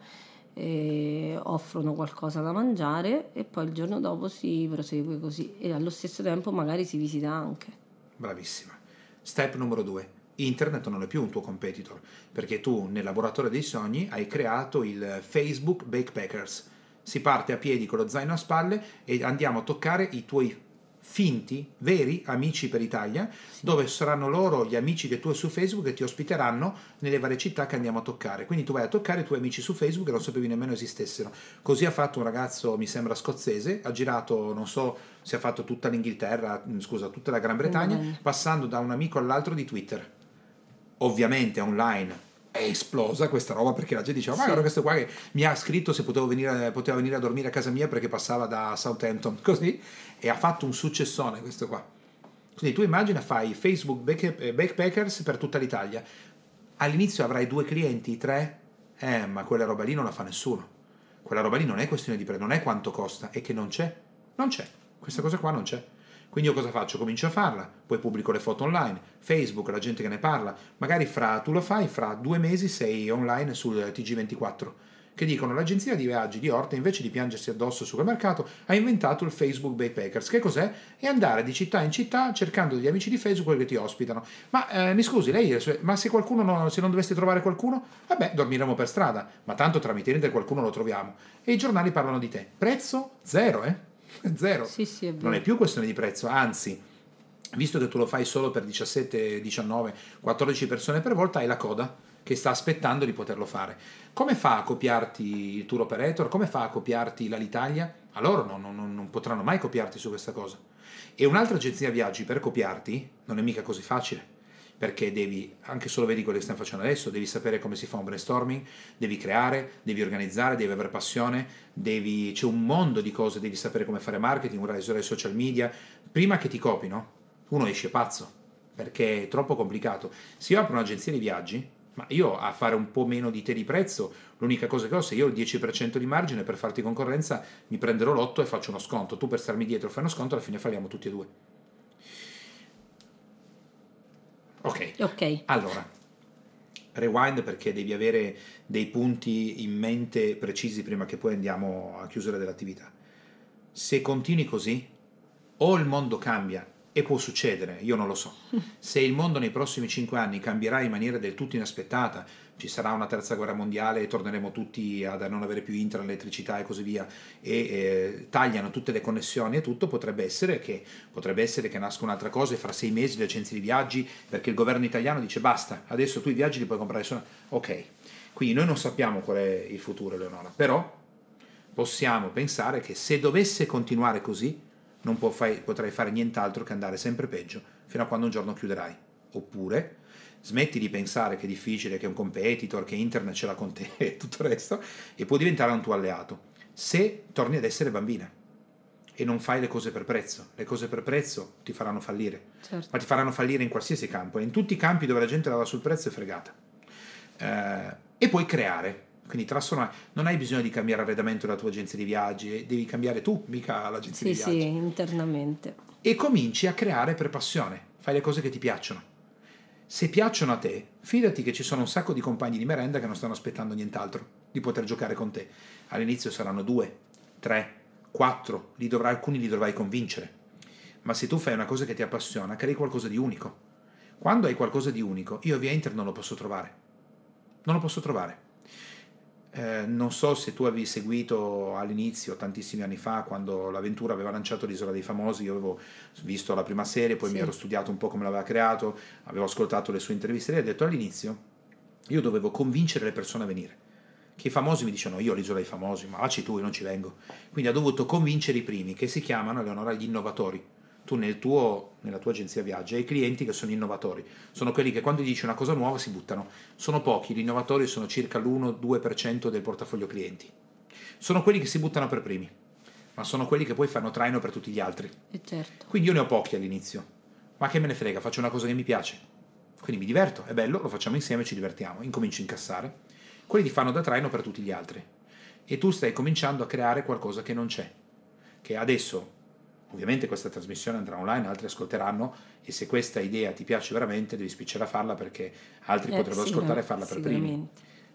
e offrono qualcosa da mangiare e poi il giorno dopo si prosegue così e allo stesso tempo magari si visita anche. Bravissima. Step numero due. Internet non è più un tuo competitor perché tu nel laboratorio dei sogni hai creato il Facebook Bakepackers. Si parte a piedi con lo zaino a spalle e andiamo a toccare i tuoi finti, veri amici per Italia, dove saranno loro gli amici che tu hai su Facebook che ti ospiteranno nelle varie città che andiamo a toccare. Quindi tu vai a toccare i tuoi amici su Facebook che non sapevi nemmeno esistessero. Così ha fatto un ragazzo, mi sembra scozzese, ha girato, non so, si è fatto tutta l'Inghilterra, mm, scusa, tutta la Gran Bretagna, mm. passando da un amico all'altro di Twitter. Ovviamente online è esplosa questa roba perché la gente diceva ma sì. guarda questo qua che mi ha scritto se potevo venire, poteva venire a dormire a casa mia perché passava da Southampton (laughs) così e ha fatto un successone questo qua. Quindi tu immagina fai Facebook Backpackers per tutta l'Italia. All'inizio avrai due clienti, tre? Eh ma quella roba lì non la fa nessuno. Quella roba lì non è questione di prezzo non è quanto costa è che non c'è. Non c'è. Questa cosa qua non c'è quindi io cosa faccio? Comincio a farla, poi pubblico le foto online, Facebook, la gente che ne parla, magari fra, tu lo fai, fra due mesi sei online sul TG24 che dicono l'agenzia di viaggi di Orte invece di piangersi addosso sul mercato ha inventato il Facebook Backpackers. Che cos'è? È andare di città in città cercando degli amici di Facebook che ti ospitano. Ma eh, mi scusi, lei, ma se qualcuno non, se non doveste trovare qualcuno, vabbè, dormiremo per strada, ma tanto tramite internet qualcuno lo troviamo. E i giornali parlano di te. Prezzo? Zero, eh? (laughs) Zero. Sì, sì, è non è più questione di prezzo, anzi, visto che tu lo fai solo per 17, 19, 14 persone per volta, hai la coda che sta aspettando di poterlo fare. Come fa a copiarti il tour operator? Come fa a copiarti l'Alitalia? A loro non, non, non potranno mai copiarti su questa cosa. E un'altra agenzia viaggi per copiarti non è mica così facile perché devi, anche solo vedi quello che stiamo facendo adesso, devi sapere come si fa un brainstorming, devi creare, devi organizzare, devi avere passione, devi, c'è un mondo di cose, devi sapere come fare marketing, usare social media, prima che ti copino, uno esce pazzo, perché è troppo complicato. Se io apro un'agenzia di viaggi, ma io a fare un po' meno di te di prezzo, l'unica cosa che ho, se io ho il 10% di margine per farti concorrenza, mi prenderò l'otto e faccio uno sconto, tu per starmi dietro fai uno sconto, alla fine falliamo tutti e due. Ok. Ok. Allora, rewind perché devi avere dei punti in mente precisi prima che poi andiamo a chiusura dell'attività. Se continui così, o il mondo cambia e può succedere, io non lo so. (laughs) Se il mondo nei prossimi cinque anni cambierà in maniera del tutto inaspettata, ci sarà una terza guerra mondiale e torneremo tutti a non avere più internet, elettricità e così via, e eh, tagliano tutte le connessioni e tutto, potrebbe essere, che, potrebbe essere che nasca un'altra cosa e fra sei mesi le agenzie di viaggi, perché il governo italiano dice basta, adesso tu i viaggi li puoi comprare solo... Ok, quindi noi non sappiamo qual è il futuro, Leonora, però possiamo pensare che se dovesse continuare così, non fai, potrai fare nient'altro che andare sempre peggio fino a quando un giorno chiuderai. Oppure smetti di pensare che è difficile, che è un competitor, che internet ce l'ha con te e tutto il resto, e può diventare un tuo alleato. Se torni ad essere bambina e non fai le cose per prezzo, le cose per prezzo ti faranno fallire, certo. ma ti faranno fallire in qualsiasi campo, e in tutti i campi dove la gente lava sul prezzo è fregata. Eh, e puoi creare, quindi trasformare. Non hai bisogno di cambiare arredamento della tua agenzia di viaggi, devi cambiare tu, mica l'agenzia sì, di viaggi. Sì, internamente. E cominci a creare per passione, fai le cose che ti piacciono. Se piacciono a te, fidati che ci sono un sacco di compagni di merenda che non stanno aspettando nient'altro di poter giocare con te. All'inizio saranno due, tre, quattro, li dovrai, alcuni li dovrai convincere. Ma se tu fai una cosa che ti appassiona, crei qualcosa di unico. Quando hai qualcosa di unico, io via internet non lo posso trovare. Non lo posso trovare Eh, non so se tu avevi seguito all'inizio, tantissimi anni fa, quando l'avventura aveva lanciato l'Isola dei Famosi, io avevo visto la prima serie, poi Sì. mi ero studiato un po' come l'aveva creato, avevo ascoltato le sue interviste e ha detto all'inizio io dovevo convincere le persone a venire. Che i famosi mi dicevano io l'isola dei famosi, ma vacci tu, io non ci vengo. Quindi ha dovuto convincere i primi, che si chiamano, Eleonora, gli innovatori. Tu nel tuo, nella tua agenzia viaggi hai clienti che sono innovatori, sono quelli che quando gli dici una cosa nuova si buttano. Sono pochi, gli innovatori sono circa l'1-2% del portafoglio clienti. Sono quelli che si buttano per primi, ma sono quelli che poi fanno traino per tutti gli altri. E certo. Quindi io ne ho pochi all'inizio, ma che me ne frega, faccio una cosa che mi piace. Quindi mi diverto, è bello, lo facciamo insieme, ci divertiamo, incomincio a incassare. Quelli ti fanno da traino per tutti gli altri. E tu stai cominciando a creare qualcosa che non c'è. Che adesso, ovviamente questa trasmissione andrà online, altri ascolteranno e se questa idea ti piace veramente devi spicciare a farla perché altri Eh, potrebbero sì, ascoltare e farla per primi.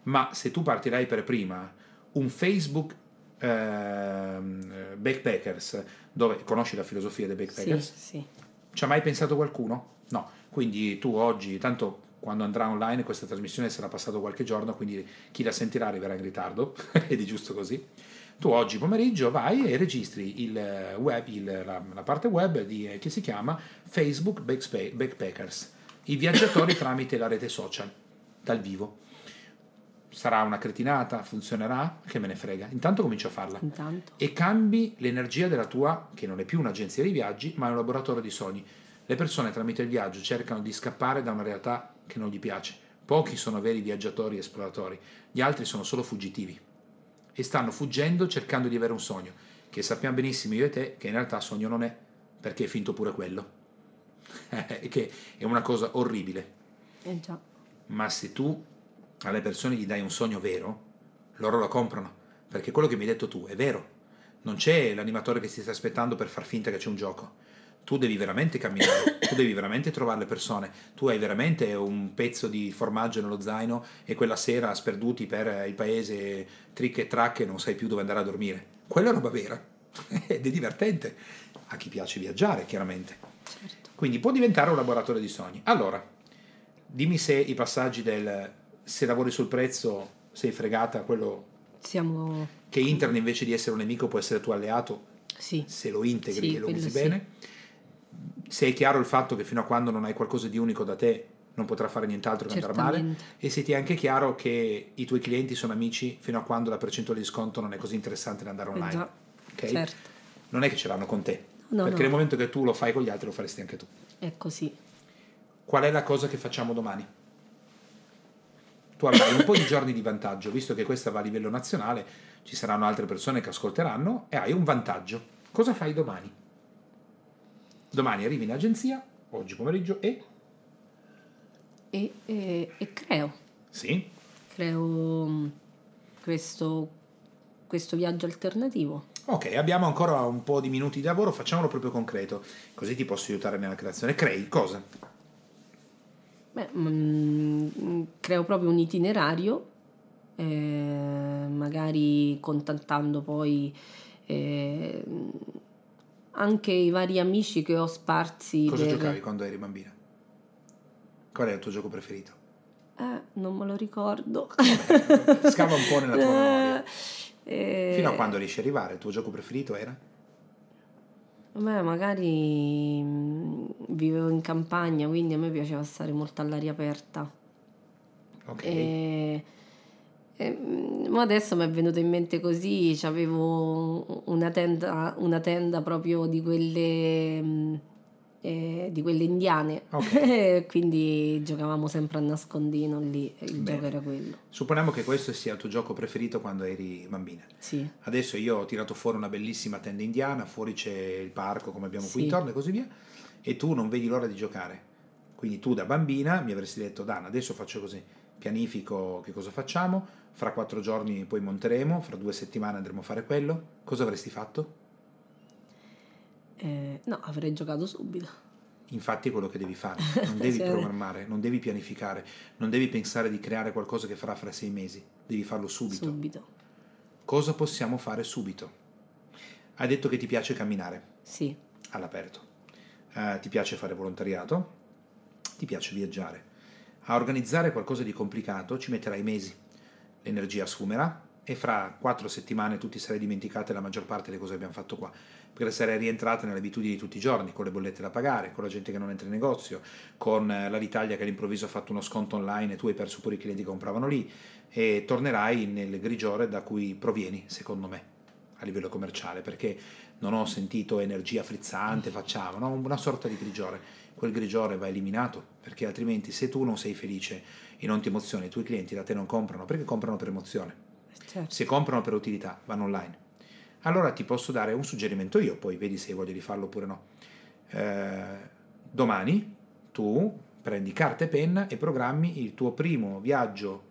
Ma se tu partirai per prima, un Facebook ehm, Backpackers, dove conosci la filosofia dei Sì, Backpackers? sì. Ci ha mai pensato qualcuno? No. Quindi tu oggi, tanto quando andrà online questa trasmissione sarà passato qualche giorno, quindi chi la sentirà arriverà in ritardo, (laughs) ed è giusto così. Tu oggi pomeriggio vai e registri il web, il- la, la parte web di, eh, che si chiama Facebook Backpackers, i viaggiatori (coughs) tramite la rete social, dal vivo. Sarà una cretinata, funzionerà, che me ne frega. Intanto comincio a farla Intanto. e cambi l'energia della tua, che non è più un'agenzia di viaggi, ma è un laboratorio di sogni. Le persone tramite il viaggio cercano di scappare da una realtà che non gli piace. Pochi sono veri viaggiatori e esploratori, gli altri sono solo fuggitivi e stanno fuggendo cercando di avere un sogno, che sappiamo benissimo io e te che in realtà sogno non è, perché è finto pure quello. (laughs) che è una cosa orribile. Eh già. Ma se tu alle persone gli dai un sogno vero, loro lo comprano, perché quello che mi hai detto tu è vero. Non c'è l'animatore che si sta aspettando per far finta che c'è un gioco. Tu devi veramente camminare, tu devi veramente trovare le persone, tu hai veramente un pezzo di formaggio nello zaino e quella sera sperduti per il paese trick e track e non sai più dove andare a dormire. Quella è roba vera (laughs) ed è divertente a chi piace viaggiare, chiaramente. Certo. Quindi può diventare un laboratorio di sogni. Allora, dimmi se i passaggi del se lavori sul prezzo sei fregata, quello Siamo... che internet invece di essere un nemico può essere tuo alleato Sì. se lo integri Sì, e lo usi sì. Se è chiaro il fatto che fino a quando non hai qualcosa di unico da te non potrà fare nient'altro che andare male e se ti è anche chiaro che i tuoi clienti sono amici fino a quando la percentuale di sconto non è così interessante da andare Eh online. già. ok? Certo. Non è che ce l'hanno con te, No, perché no. nel momento che tu lo fai con gli altri lo faresti anche tu. È così. Qual è la cosa che facciamo domani? Tu avrai un po' di giorni di vantaggio, visto che questa va a livello nazionale, ci saranno altre persone che ascolteranno e hai un vantaggio. Cosa fai domani? Domani arrivi in agenzia, oggi pomeriggio, e... E, e- e creo. Sì, Creo mm, questo, questo viaggio alternativo. ok, abbiamo ancora un po' di minuti di lavoro, facciamolo proprio concreto, così ti posso aiutare nella creazione. Crei cosa? Beh, mm, creo proprio un itinerario, eh, magari contattando poi eh, anche i vari amici che ho sparsi. Cosa per- giocavi quando eri bambina? Qual è il tuo gioco preferito? Eh, non me lo ricordo. Scava un po' nella tua (laughs) memoria. Eh, Fino a quando riesci a arrivare, il tuo gioco preferito era? Beh, magari mm, vivevo in campagna, quindi a me piaceva stare molto all'aria aperta. Ok. E, e, mm, ma adesso mi è venuto in mente così, avevo una tenda, una tenda proprio di quelle, mm, eh, di quelle indiane, Ok. (laughs) quindi giocavamo sempre a nascondino lì, il Bene. gioco era quello. Supponiamo che questo sia il tuo gioco preferito quando eri bambina. Sì, Adesso io ho tirato fuori una bellissima tenda indiana, fuori c'è il parco come abbiamo qui Sì. intorno e così via, e tu non vedi l'ora di giocare. Quindi tu da bambina mi avresti detto, Dana, adesso faccio così, pianifico che cosa facciamo, fra quattro giorni poi monteremo, fra due settimane andremo a fare quello. Cosa avresti fatto? Eh, no, avrei giocato subito. Infatti è quello che devi fare, (laughs) non devi Sì. programmare, non devi pianificare, non devi pensare di creare qualcosa che farà fra sei mesi, devi farlo subito. Subito, Cosa possiamo fare subito? Hai detto che ti piace camminare sì, all'aperto, Eh, ti piace fare volontariato, ti piace viaggiare. A organizzare qualcosa di complicato ci metterai mesi. L'energia sfumerà, e fra quattro settimane tu ti sarai dimenticate la maggior parte delle cose che abbiamo fatto qua, perché sarai rientrata nelle abitudini di tutti i giorni, con le bollette da pagare, con la gente che non entra in negozio, con eh, l'Italia che all'improvviso ha fatto uno sconto online e tu hai perso pure i clienti che compravano lì e tornerai nel grigiore da cui provieni, secondo me, a livello commerciale, perché non ho sentito energia frizzante, facciamo, no? una sorta di grigiore. Quel grigiore va eliminato, perché altrimenti se tu non sei felice e non ti emozioni, i tuoi clienti da te non comprano, perché comprano per emozione Certo. Se comprano per utilità, vanno online. Allora ti posso dare un suggerimento io, poi vedi se hai voglia di farlo oppure no. Eh, domani tu prendi carta e penna e programmi il tuo primo viaggio,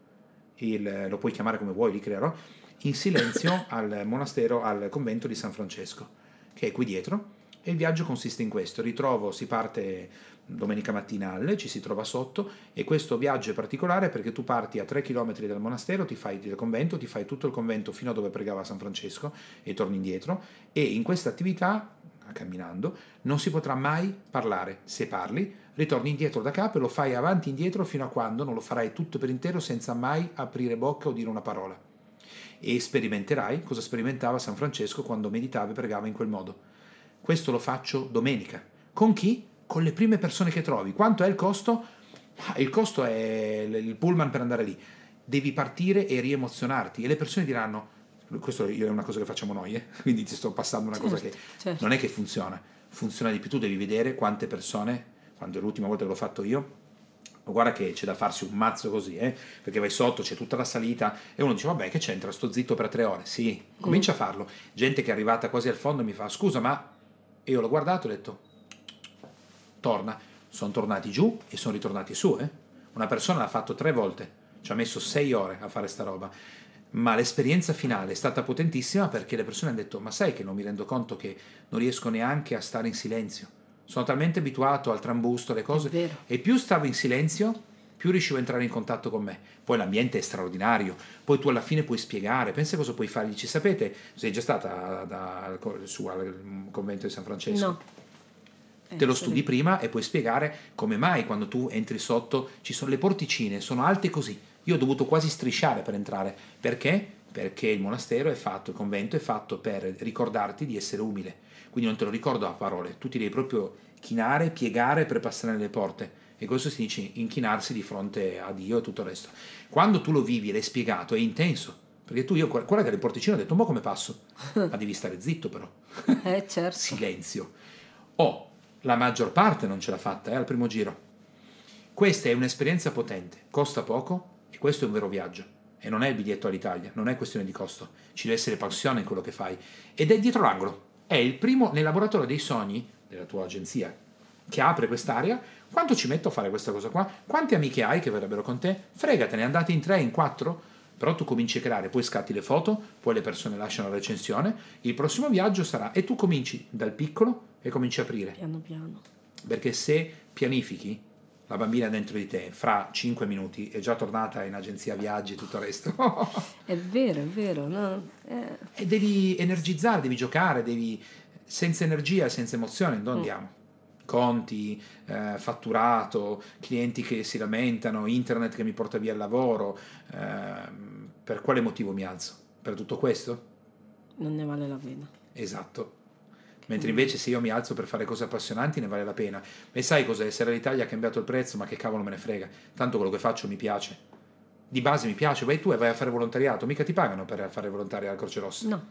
il, lo puoi chiamare come vuoi, li creerò, in silenzio (coughs) al monastero, al convento di San Francesco, che è qui dietro. E il viaggio consiste in questo: ritrovo, si parte domenica mattina alle, ci si trova sotto e questo viaggio è particolare perché tu parti a 3 km dal monastero, ti fai del convento, ti fai tutto il convento fino a dove pregava San Francesco e torni indietro e in questa attività camminando, non si potrà mai parlare. Se parli, ritorni indietro da capo e lo fai avanti e indietro fino a quando non lo farai tutto per intero senza mai aprire bocca o dire una parola. E sperimenterai cosa sperimentava San Francesco quando meditava e pregava in quel modo. Questo lo faccio domenica. Con chi? Con le prime persone che trovi. Quanto è il costo? Ah, il costo è il pullman per andare lì. Devi partire e riemozionarti e le persone diranno, questo è una cosa che facciamo noi, eh? (laughs) quindi ti sto passando una cosa certo, che certo. non è che funziona, funziona di più, tu devi vedere quante persone, quando è l'ultima volta che l'ho fatto io, guarda che c'è da farsi un mazzo così, eh? perché vai sotto, c'è tutta la salita e uno dice vabbè che c'entra, sto zitto per tre ore, sì, comincia mm. a farlo. Gente che è arrivata quasi al fondo mi fa scusa ma io l'ho guardato e ho detto torna. Sono tornati giù e sono ritornati su. Eh? Una persona l'ha fatto tre volte, ci ha messo sei ore a fare sta roba. Ma l'esperienza finale è stata potentissima perché le persone hanno detto: Ma sai che non mi rendo conto che non riesco neanche a stare in silenzio. Sono talmente abituato al trambusto, alle cose. E più stavo in silenzio, più riuscivo a entrare in contatto con me. Poi l'ambiente è straordinario, poi tu alla fine puoi spiegare, pensa cosa puoi fargli. Ci sapete, sei già stata da, da, su al convento di San Francesco? No te lo studi prima e puoi spiegare come mai quando tu entri sotto ci sono le porticine, sono alte così. Io ho dovuto quasi strisciare per entrare. Perché? Perché il monastero è fatto, il convento è fatto per ricordarti di essere umile. Quindi non te lo ricordo a parole, tu ti devi proprio chinare, piegare per passare nelle porte. E questo si dice inchinarsi di fronte a Dio e tutto il resto. Quando tu lo vivi e l'hai spiegato, è intenso. Perché tu, io, guarda che le porticine ho detto, ma come passo? (laughs) Ma devi stare zitto però. Eh, certo. Silenzio. Oh, la maggior parte non ce l'ha fatta eh, al primo giro. Questa è un'esperienza potente, costa poco e questo è un vero viaggio. E non è il biglietto all'Italia, non è questione di costo, ci deve essere passione in quello che fai. Ed è dietro l'angolo. È il primo nel laboratorio dei sogni della tua agenzia che apre quest'area. Quanto ci metto a fare questa cosa qua? Quante amiche hai che verrebbero con te? Fregatene, andate in tre, in quattro? Però tu cominci a creare, poi scatti le foto, poi le persone lasciano la recensione, il prossimo viaggio sarà e tu cominci dal piccolo e cominci a aprire. Piano piano. Perché se pianifichi, la bambina dentro di te fra 5 minuti è già tornata in agenzia viaggi e tutto il resto. (laughs) è vero, è vero. No? Eh. E devi energizzare, devi giocare, devi... senza energia, senza emozione, dove mm. andiamo? Conti, eh, fatturato, clienti che si lamentano, internet che mi porta via il lavoro. Eh, per quale motivo mi alzo? Per tutto questo? Non ne vale la pena. Esatto. Mentre invece se io mi alzo per fare cose appassionanti ne vale la pena. E sai cos'è? Se l'Italia ha cambiato il prezzo, ma che cavolo me ne frega. Tanto quello che faccio mi piace. Di base mi piace, vai tu e vai a fare volontariato. Mica ti pagano per fare volontariato alla Croce Rossa. No.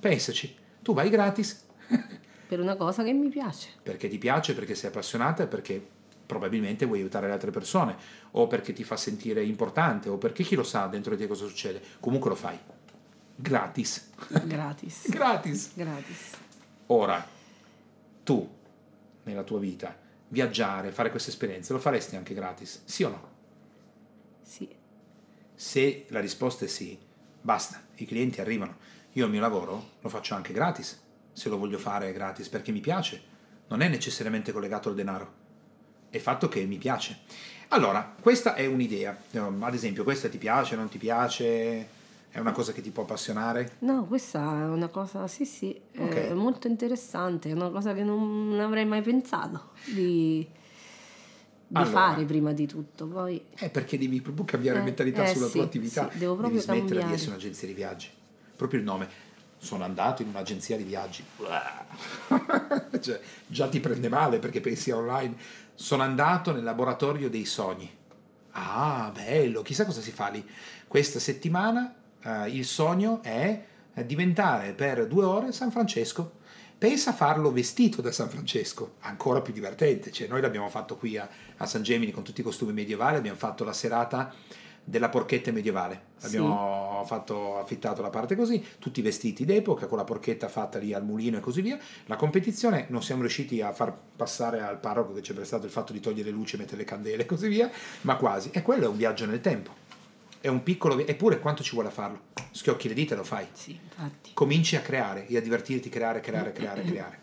Pensaci. Tu vai gratis. (laughs) per una cosa che mi piace. Perché ti piace, perché sei appassionata perché probabilmente vuoi aiutare le altre persone o perché ti fa sentire importante o perché chi lo sa dentro di te cosa succede. Comunque lo fai. Gratis. Gratis. (laughs) gratis. Gratis. Ora, tu, nella tua vita, viaggiare, fare queste esperienze, lo faresti anche gratis? Sì o no? Sì. Se la risposta è sì, basta, i clienti arrivano. Io il mio lavoro lo faccio anche gratis, se lo voglio fare gratis perché mi piace. Non è necessariamente collegato al denaro è fatto che mi piace. Allora, questa è un'idea. Ehm, ad esempio, questa ti piace, non ti piace? È una cosa che ti può appassionare? No, questa è una cosa, sì, sì, okay. è molto interessante, è una cosa che non avrei mai pensato di, di Allora. fare prima di tutto. Poi È perché devi proprio cambiare Eh, mentalità eh, sulla sì, tua attività. sì, devo proprio devi smettere di cambiare. essere un'agenzia di viaggi. Proprio il nome. Sono andato in un'agenzia di viaggi. (laughs) Cioè, già ti prende male perché pensi online. Sono andato nel laboratorio dei sogni. Ah, bello, chissà cosa si fa lì. Questa settimana eh, il sogno è eh, diventare per due ore San Francesco. Pensa a farlo vestito da San Francesco, ancora più divertente. Cioè, noi l'abbiamo fatto qui a, a San Gemini con tutti i costumi medievali, abbiamo fatto la serata della porchetta medievale. Abbiamo fatto, affittato la parte così, tutti vestiti d'epoca, con la porchetta fatta lì al mulino e così via. La competizione non siamo riusciti a far passare al parroco che ci è prestato il fatto di togliere le luci, mettere le candele e così via, ma quasi. E quello è un viaggio nel tempo. È un piccolo... Eppure quanto ci vuole a farlo? Schiocchi le dita e lo fai sì, infatti. cominci a creare e a divertirti, creare, creare, creare, creare.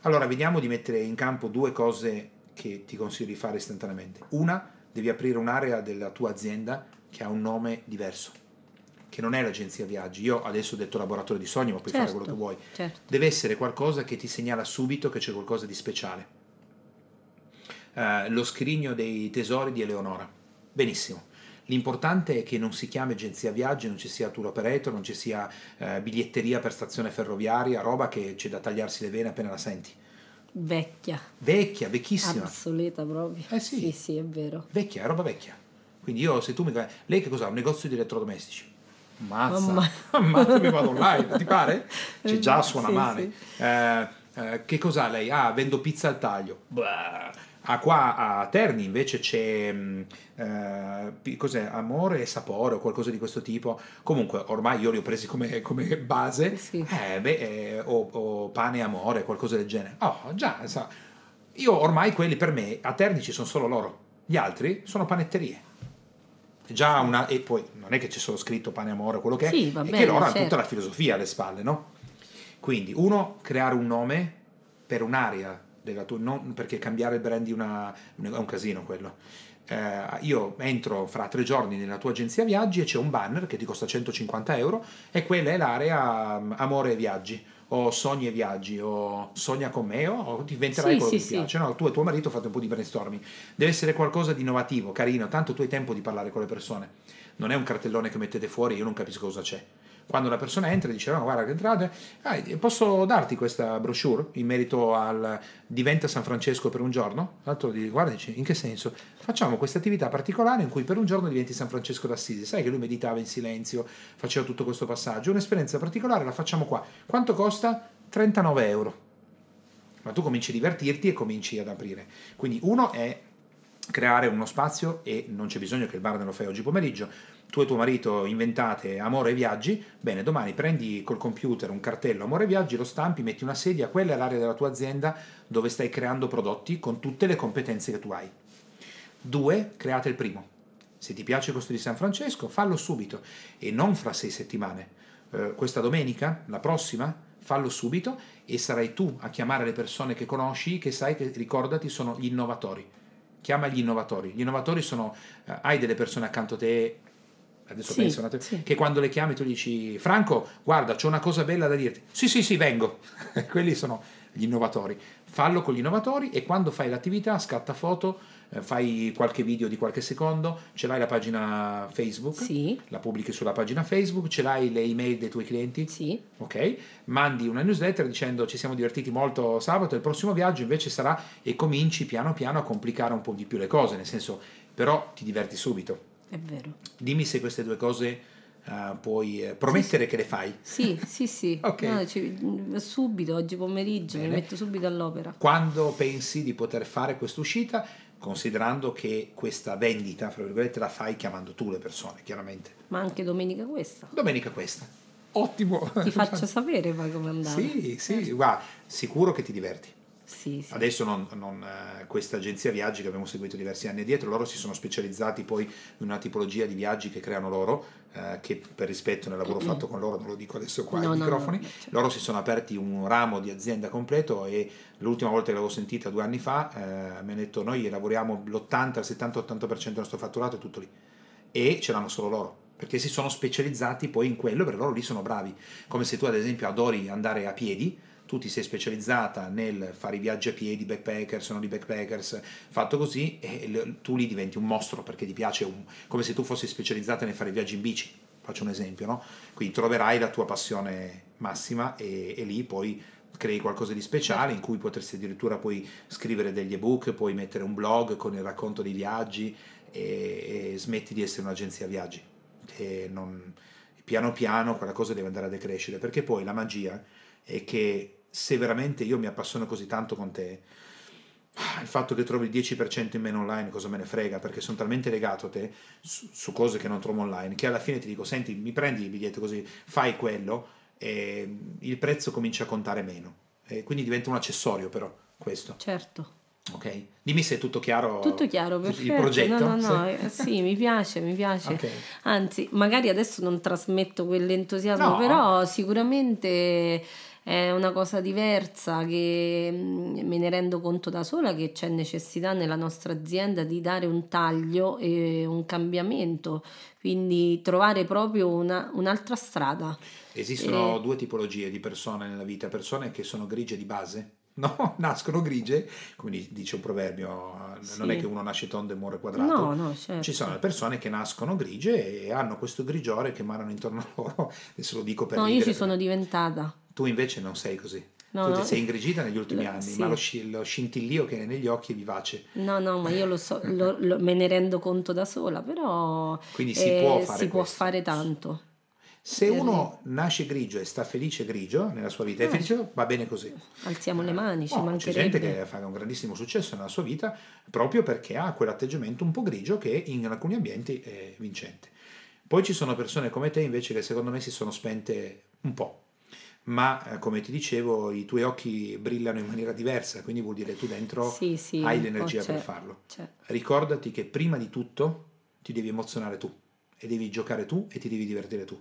Allora, vediamo di mettere in campo due cose che ti consiglio di fare istantaneamente. Una, devi aprire un'area della tua azienda che ha un nome diverso, che non è l'agenzia viaggi. Io adesso ho detto laboratorio di sogni, ma puoi fare quello che vuoi. Certo. Deve essere qualcosa che ti segnala subito che c'è qualcosa di speciale. Eh, lo scrigno dei tesori di Eleonora. Benissimo. L'importante è che non si chiami agenzia viaggi, non ci sia tour operator, non ci sia eh, biglietteria per stazione ferroviaria, roba che c'è da tagliarsi le vene appena la senti. Vecchia, Vecchia, vecchissima. obsoleta proprio. Eh sì. Sì, sì, è vero. Vecchia, è roba vecchia. Quindi io, se tu mi... Lei che cos'ha? Un negozio di elettrodomestici. Mazza, Mamma. (laughs) Ammazza, mi vado online, ti pare? (laughs) C'è già suona Sì, male. sì. Eh, eh, che cos'ha lei? Ah, vendo pizza al taglio. Bah. Ah, qua a Terni invece c'è mh, eh, cos'è? amore e sapore o qualcosa di questo tipo. Comunque, ormai io li ho presi come, come base. Sì. Eh, beh, eh, o, o pane e amore, qualcosa del genere. Oh, già, sa. Io ormai quelli per me a Terni ci sono solo loro. Gli altri sono panetterie. Già una, e poi non è che c'è solo scritto pane e amore, quello che Sì, è, va è che bene, loro hanno certo. tutta la filosofia alle spalle, no? Quindi, uno, creare un nome per un'area della tua, non perché cambiare il brand una, è un casino quello. Eh, io entro fra tre giorni nella tua agenzia viaggi e c'è un banner che ti costa 150 euro e quella è l'area um, amore e viaggi o sogni e viaggi o sogna con me o, diventerai Sì, quello sì, che ti sì. piace no? tu e tuo marito fate un po' di brainstorming deve essere qualcosa di innovativo carino tanto tu hai tempo di parlare con le persone non è un cartellone che mettete fuori io non capisco cosa c'è quando la persona entra e dice no guarda che entrate ah, posso darti questa brochure in merito al diventa San Francesco per un giorno? L'altro dice guarda dice in che senso? Facciamo questa attività particolare in cui per un giorno diventi San Francesco d'Assisi. Sai che lui meditava in silenzio faceva tutto questo passaggio. Un'esperienza particolare la facciamo qua. Quanto costa? 39 euro. Ma tu cominci a divertirti e cominci ad aprire. Quindi uno è creare uno spazio e non c'è bisogno che il bar ne lo fai oggi pomeriggio tu e tuo marito inventate amore e viaggi, bene, domani prendi col computer un cartello amore e viaggi, lo stampi, metti una sedia, quella è l'area della tua azienda dove stai creando prodotti con tutte le competenze che tu hai. Due, create il primo. Se ti piace questo di San Francesco, fallo subito e non fra sei settimane. Eh, questa domenica, la prossima, fallo subito e sarai tu a chiamare le persone che conosci, che sai che ricordati sono gli innovatori. Chiama gli innovatori. Gli innovatori sono, eh, hai delle persone accanto a te, adesso Sì, penso, attimo, sì. che quando le chiami tu dici Franco, guarda, c'ho una cosa bella da dirti. Sì, sì, sì, vengo. (laughs) Quelli sono gli innovatori. Fallo con gli innovatori e quando fai l'attività scatta foto, eh, fai qualche video di qualche secondo, ce l'hai la pagina Facebook, Sì, la pubblichi sulla pagina Facebook, ce l'hai le email dei tuoi clienti, sì, ok? Mandi una newsletter dicendo ci siamo divertiti molto sabato, il prossimo viaggio invece sarà e cominci piano piano a complicare un po' di più le cose, nel senso però ti diverti subito. È vero. Dimmi se queste due cose eh, puoi eh, promettere che le fai. Sì, sì, sì. (laughs) Ok. No, ci- subito, oggi pomeriggio, mi Bene. metto subito all'opera. Quando pensi di poter fare questa uscita, considerando che questa vendita, fra virgolette, la fai chiamando tu le persone, chiaramente. Ma anche domenica questa. Domenica questa. Ottimo. Ti faccio (laughs) sapere poi come andare. Sì, sì, guarda, sicuro che ti diverti. Sì, sì. Adesso non, non, eh, questa agenzia viaggi che abbiamo seguito diversi anni addietro, loro si sono specializzati poi in una tipologia di viaggi che creano loro, eh, che per rispetto nel lavoro fatto con loro, non lo dico adesso qua No, ai no, microfoni, no, certo. loro si sono aperti un ramo di azienda completo e l'ultima volta che l'avevo sentita due anni fa eh, mi hanno detto noi lavoriamo l'80, il 70-80% del nostro fatturato è tutto lì e ce l'hanno solo loro perché si sono specializzati poi in quello perché loro lì sono bravi come se tu ad esempio adori andare a piedi tu ti sei specializzata nel fare i viaggi a piedi, backpackers, non i backpackers, fatto così, e tu lì diventi un mostro perché ti piace, un, come se tu fossi specializzata nel fare viaggi in bici, faccio un esempio, no? Quindi troverai la tua passione massima e, e lì poi crei qualcosa di speciale in cui potresti addirittura poi scrivere degli ebook, puoi mettere un blog con il racconto dei viaggi e, e smetti di essere un'agenzia viaggi. Che non, piano piano quella cosa deve andare a decrescere, perché poi la magia è che se veramente io mi appassiono così tanto con te, ah, il fatto che trovi il 10% in meno online cosa me ne frega perché sono talmente legato a te su, su, cose che non trovo online che alla fine ti dico senti mi prendi il biglietto così fai quello e il prezzo comincia a contare meno e quindi diventa un accessorio però questo certo Ok, dimmi se è tutto chiaro. Tutto chiaro, perfetto. Il progetto? No, no, no, sì, eh, sì mi piace, mi piace. Okay. Anzi, magari adesso non trasmetto quell'entusiasmo, no. però sicuramente è una cosa diversa che mm, me ne rendo conto da sola che c'è necessità nella nostra azienda di dare un taglio e un cambiamento, quindi trovare proprio una, un'altra strada. Esistono e... due tipologie di persone nella vita, persone che sono grigie di base (laughs) no? nascono grigie, come dice un proverbio, sì. non è che uno nasce tondo e muore quadrato. No, no, certo. Ci sono le persone che nascono grigie e hanno questo grigiore che emanano intorno a loro, (laughs) adesso lo dico per No, ridere. io ci sono diventata. Tu invece non sei così. No, tu ti no. sei ingrigita negli ultimi lo, (laughs) anni, sì. ma lo, lo, scintillio che è negli occhi è vivace. No, no, ma io lo so, (laughs) lo, me ne rendo conto da sola, però Quindi si, eh, può, fare si può fare tanto. Se uno nasce grigio e sta felice grigio nella sua vita, è eh. felice, va bene così. Alziamo le mani, ci no, mancherebbe. C'è gente che fa un grandissimo successo nella sua vita proprio perché ha quell'atteggiamento un po' grigio che in alcuni ambienti è vincente. Poi ci sono persone come te invece che secondo me si sono spente un po', ma eh, come ti dicevo i tuoi occhi brillano in maniera diversa, quindi vuol dire che tu dentro sì, sì, hai l'energia per farlo. C'è. Ricordati che prima di tutto ti devi emozionare tu e devi giocare tu e ti devi divertire tu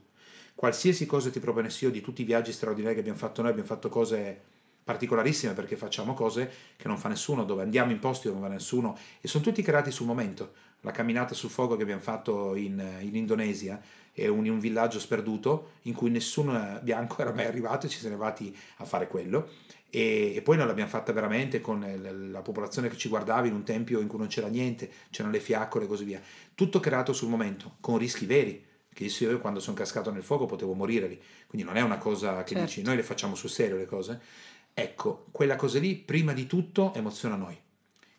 qualsiasi cosa ti proponessi io di tutti i viaggi straordinari che abbiamo fatto noi, abbiamo fatto cose particolarissime perché facciamo cose che non fa nessuno, dove andiamo in posti dove non va nessuno e sono tutti creati sul momento. La camminata sul fuoco che abbiamo fatto in, in Indonesia è un, un villaggio sperduto in cui nessuno bianco era mai arrivato e ci siamo arrivati a fare quello. E, e poi noi l'abbiamo fatta veramente con la popolazione che ci guardava in un tempio in cui non c'era niente, c'erano le fiaccole e così via. Tutto creato sul momento, con rischi veri che io quando sono cascato nel fuoco potevo morire lì, quindi non è una cosa che certo. dici noi le facciamo sul serio le cose. Ecco, quella cosa lì prima di tutto emoziona noi.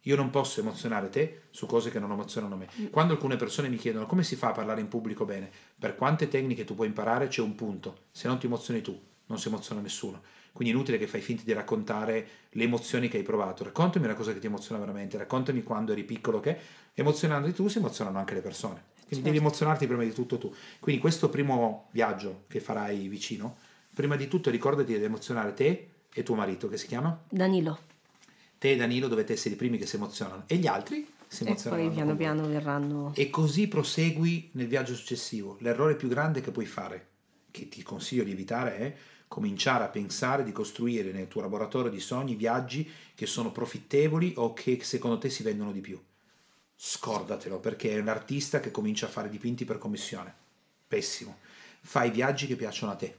Io non posso emozionare te su cose che non emozionano me. Mm. Quando alcune persone mi chiedono come si fa a parlare in pubblico bene, per quante tecniche tu puoi imparare c'è un punto. Se non ti emozioni tu, non si emoziona nessuno. Quindi è inutile che fai finta di raccontare le emozioni che hai provato. Raccontami una cosa che ti emoziona veramente, raccontami quando eri piccolo che emozionandoti tu si emozionano anche le persone. Quindi certo. devi emozionarti prima di tutto tu. Quindi questo primo viaggio che farai vicino, prima di tutto ricordati di emozionare te e tuo marito, che si chiama? Danilo. Te e Danilo dovete essere i primi che si emozionano e gli altri si emozioneranno. E poi piano piano verranno. E così prosegui nel viaggio successivo. L'errore più grande che puoi fare, che ti consiglio di evitare, è cominciare a pensare di costruire nel tuo laboratorio di sogni viaggi che sono profittevoli o che secondo te si vendono di più scordatelo perché è un artista che comincia a fare dipinti per commissione. Pessimo. Fai viaggi che piacciono a te.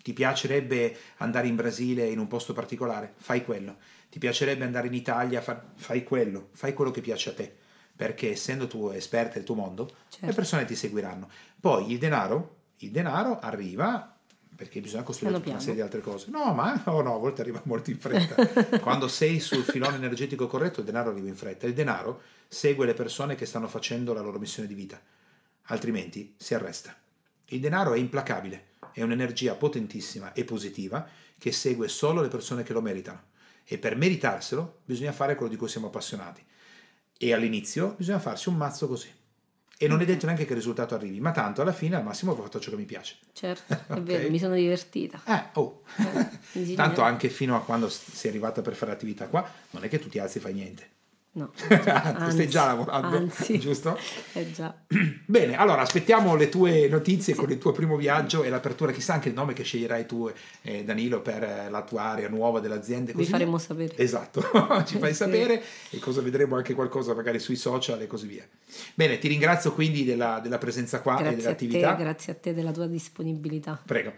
Ti piacerebbe andare in Brasile in un posto particolare? Fai quello. Ti piacerebbe andare in Italia? Fai quello. Fai quello che piace a te. Perché essendo tu esperta del tuo mondo, certo. le persone ti seguiranno. Poi il denaro, il denaro arriva perché bisogna costruire tutta una serie di altre cose. No, ma oh no, a volte arriva molto in fretta. (laughs) Quando sei sul filone energetico corretto, il denaro arriva in fretta. Il denaro segue le persone che stanno facendo la loro missione di vita, altrimenti si arresta. Il denaro è implacabile, è un'energia potentissima e positiva che segue solo le persone che lo meritano e per meritarselo bisogna fare quello di cui siamo appassionati. E all'inizio bisogna farsi un mazzo così. E non è detto neanche che il risultato arrivi, ma tanto alla fine al massimo ho fatto ciò che mi piace. Certo, è (laughs) okay? vero, mi sono divertita. Eh, oh. Eh, tanto anche fino a quando sei arrivata per fare l'attività qua, non è che tu ti alzi e fai niente No, (laughs) (laughs) anzi, stai già lavorando, anzi, (laughs) giusto? Eh già. (clears throat) Bene, allora aspettiamo le tue notizie sì. con il tuo primo viaggio e l'apertura, chissà anche il nome che sceglierai tu, eh, Danilo, per la tua area nuova dell'azienda. Vi faremo sapere. Esatto, ci fai sì. sapere e cosa vedremo anche qualcosa magari sui social e così via. Bene, ti ringrazio quindi della, della presenza qua grazie e dell'attività. A te, grazie a te della tua disponibilità. Prego.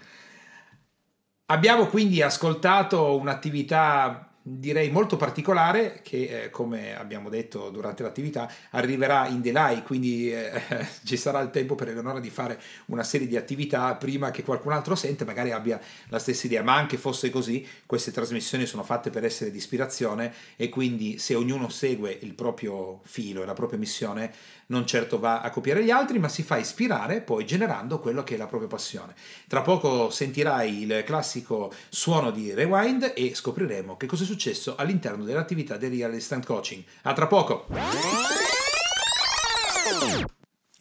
Abbiamo quindi ascoltato un'attività direi molto particolare che eh, come abbiamo detto durante l'attività arriverà in delay quindi eh, (laughs) ci sarà il tempo per Eleonora di fare una serie di attività prima che qualcun altro sente magari abbia la stessa idea. Ma anche fosse così queste trasmissioni sono fatte per essere di ispirazione e quindi se ognuno segue il proprio filo e la propria missione non certo va a copiare gli altri, ma si fa ispirare poi generando quello che è la propria passione. Tra poco sentirai il classico suono di Rewind e scopriremo che cosa è successo all'interno dell'attività del Real Instant Coaching. A tra poco!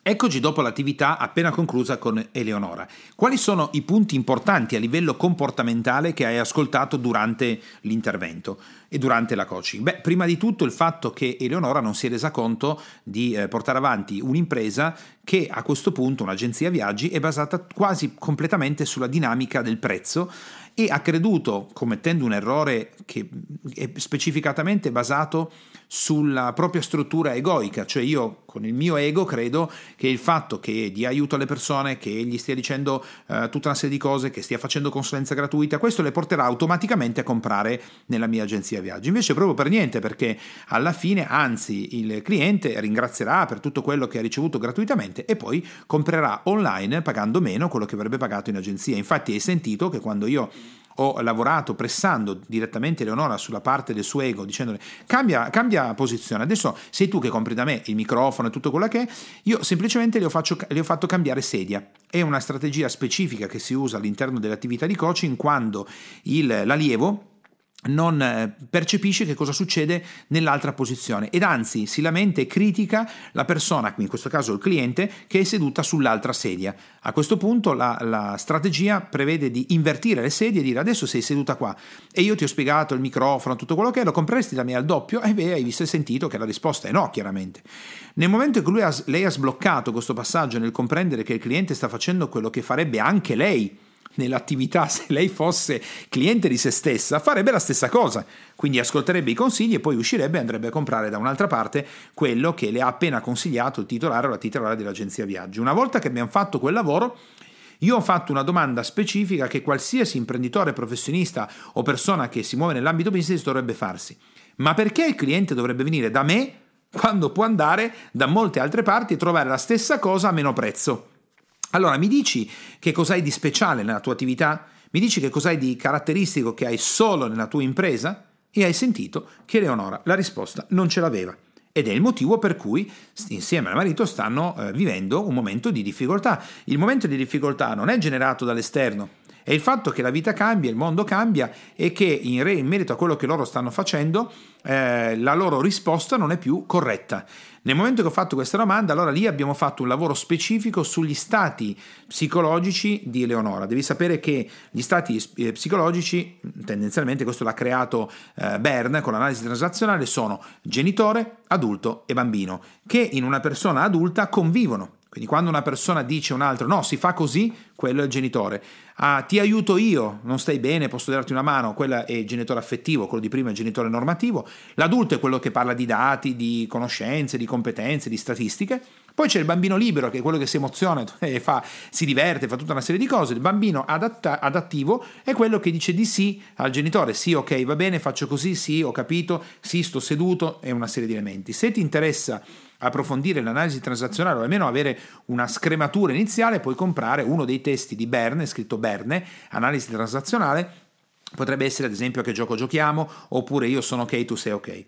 Eccoci dopo l'attività appena conclusa con Eleonora. Quali sono i punti importanti a livello comportamentale che hai ascoltato durante l'intervento e durante la coaching? Beh, prima di tutto il fatto che Eleonora non si è resa conto di eh, portare avanti un'impresa che a questo punto, un'agenzia viaggi, è basata quasi completamente sulla dinamica del prezzo e ha creduto, commettendo un errore che è specificatamente basato sulla propria struttura egoica, cioè io con il mio ego credo che il fatto che dia aiuto alle persone, che gli stia dicendo uh, tutta una serie di cose, che stia facendo consulenza gratuita, questo le porterà automaticamente a comprare nella mia agenzia viaggi. Invece proprio per niente, perché alla fine, anzi, il cliente ringrazierà per tutto quello che ha ricevuto gratuitamente e poi comprerà online pagando meno quello che avrebbe pagato in agenzia. Infatti hai sentito che quando io ho lavorato pressando direttamente Leonora sulla parte del suo ego, dicendole cambia, cambia posizione, adesso sei tu che compri da me il microfono e tutto quello che è, io semplicemente le ho, faccio, le ho fatto cambiare sedia. È una strategia specifica che si usa all'interno dell'attività di coaching quando il, l'allievo non eh, percepisce che cosa succede nell'altra posizione ed anzi si lamenta e critica la persona, in questo caso il cliente, che è seduta sull'altra sedia. A questo punto la, la, strategia prevede di invertire le sedie e dire adesso sei seduta qua e io ti ho spiegato il microfono, tutto quello che è, lo compreresti da me al doppio e beh, hai visto e sentito che la risposta è no, chiaramente. Nel momento in cui lei ha sbloccato questo passaggio nel comprendere che il cliente sta facendo quello che farebbe anche lei, nell'attività, se lei fosse cliente di se stessa, farebbe la stessa cosa. Quindi ascolterebbe i consigli e poi uscirebbe e andrebbe a comprare da un'altra parte quello che le ha appena consigliato il titolare o la titolare dell'agenzia viaggi. Una volta che abbiamo fatto quel lavoro, io ho fatto una domanda specifica che qualsiasi imprenditore, professionista o persona che si muove nell'ambito business dovrebbe farsi. Ma perché il cliente dovrebbe venire da me quando può andare da molte altre parti e trovare la stessa cosa a meno prezzo? Allora, mi dici che cos'hai di speciale nella tua attività? Mi dici che cos'hai di caratteristico che hai solo nella tua impresa? E hai sentito che Leonora la risposta non ce l'aveva. Ed è il motivo per cui insieme al marito stanno eh, vivendo un momento di difficoltà. Il momento di difficoltà non è generato dall'esterno, è il fatto che la vita cambia, il mondo cambia e che in, re, in merito a quello che loro stanno facendo eh, la loro risposta non è più corretta. Nel momento che ho fatto questa domanda, allora lì abbiamo fatto un lavoro specifico sugli stati psicologici di Eleonora. Devi sapere che gli stati eh, psicologici, tendenzialmente questo l'ha creato eh, Bern con l'analisi transazionale, sono genitore, adulto e bambino, che in una persona adulta convivono. Quindi quando una persona dice a un altro no, si fa così, quello è il genitore. Ah, ti aiuto io, non stai bene, posso darti una mano, quello è il genitore affettivo, quello di prima è il genitore normativo. L'adulto è quello che parla di dati, di conoscenze, di competenze, di statistiche. Poi c'è il bambino libero, che è quello che si emoziona (laughs) e fa, si diverte, fa tutta una serie di cose. Il bambino adatta, adattivo è quello che dice di sì al genitore. Sì, ok, va bene, faccio così, sì, ho capito, sì, sto seduto, e una serie di elementi. Se ti interessa approfondire l'analisi transazionale o almeno avere una scrematura iniziale, puoi comprare uno dei testi di Berne, scritto Berne, analisi transazionale, potrebbe essere ad esempio che gioco giochiamo, oppure io sono ok, tu sei ok.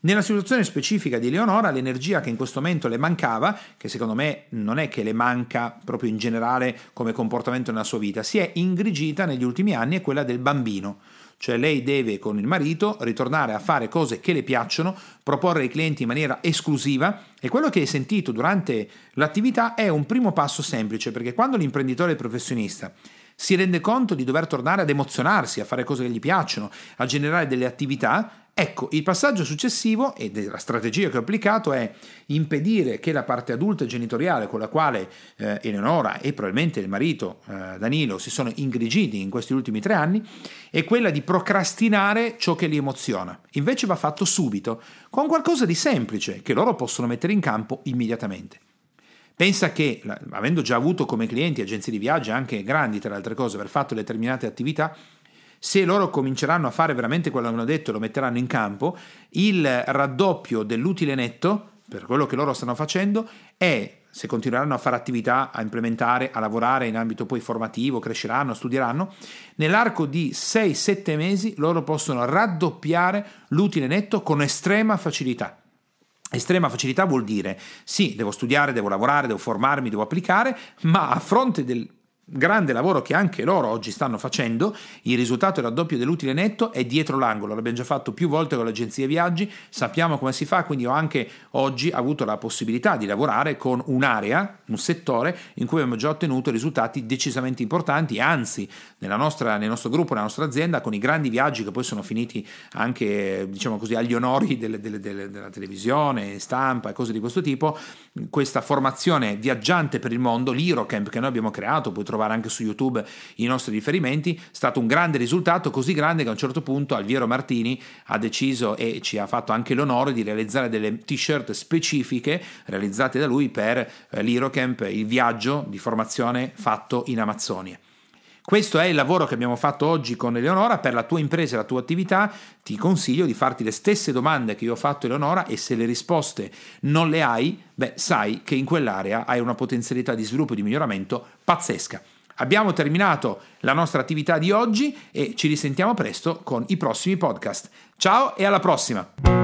Nella situazione specifica di Leonora, l'energia che in questo momento le mancava, che secondo me non è che le manca proprio in generale come comportamento nella sua vita, si è ingrigita negli ultimi anni, è quella del bambino cioè lei deve con il marito ritornare a fare cose che le piacciono, proporre ai clienti in maniera esclusiva e quello che hai sentito durante l'attività è un primo passo semplice perché quando l'imprenditore professionista si rende conto di dover tornare ad emozionarsi, a fare cose che gli piacciono, a generare delle attività, Ecco, il passaggio successivo e della strategia che ho applicato è impedire che la parte adulta e genitoriale con la quale eh, Eleonora e probabilmente il marito eh, Danilo si sono ingrigiti in questi ultimi tre anni è quella di procrastinare ciò che li emoziona. Invece va fatto subito, con qualcosa di semplice che loro possono mettere in campo immediatamente. Pensa che, avendo già avuto come clienti agenzie di viaggio, anche grandi tra le altre cose, aver fatto determinate attività, se loro cominceranno a fare veramente quello che hanno detto e lo metteranno in campo, il raddoppio dell'utile netto, per quello che loro stanno facendo, è se continueranno a fare attività, a implementare, a lavorare in ambito poi formativo, cresceranno, studieranno, nell'arco di 6-7 mesi loro possono raddoppiare l'utile netto con estrema facilità. Estrema facilità vuol dire sì, devo studiare, devo lavorare, devo formarmi, devo applicare, ma a fronte del grande lavoro che anche loro oggi stanno facendo, il risultato del raddoppio dell'utile netto è dietro l'angolo, l'abbiamo già fatto più volte con l'agenzia viaggi, sappiamo come si fa, quindi ho anche oggi avuto la possibilità di lavorare con un'area, un settore in cui abbiamo già ottenuto risultati decisamente importanti, anzi nostra, nel nostro gruppo, nella nostra azienda, con i grandi viaggi che poi sono finiti anche diciamo così, agli onori delle, delle, delle, della televisione, stampa e cose di questo tipo, questa formazione viaggiante per il mondo, l'Irocamp che noi abbiamo creato, poi trovare anche su YouTube i nostri riferimenti, è stato un grande risultato, così grande che a un certo punto Alviero Martini ha deciso e ci ha fatto anche l'onore di realizzare delle t-shirt specifiche realizzate da lui per eh, l'Irocamp, il viaggio di formazione fatto in Amazzonia. Questo è il lavoro che abbiamo fatto oggi con Eleonora. Per la tua impresa e la tua attività ti consiglio di farti le stesse domande che io ho fatto Eleonora e se le risposte non le hai, beh, sai che in quell'area hai una potenzialità di sviluppo e di miglioramento pazzesca. Abbiamo terminato la nostra attività di oggi e ci risentiamo presto con i prossimi podcast. Ciao e alla prossima!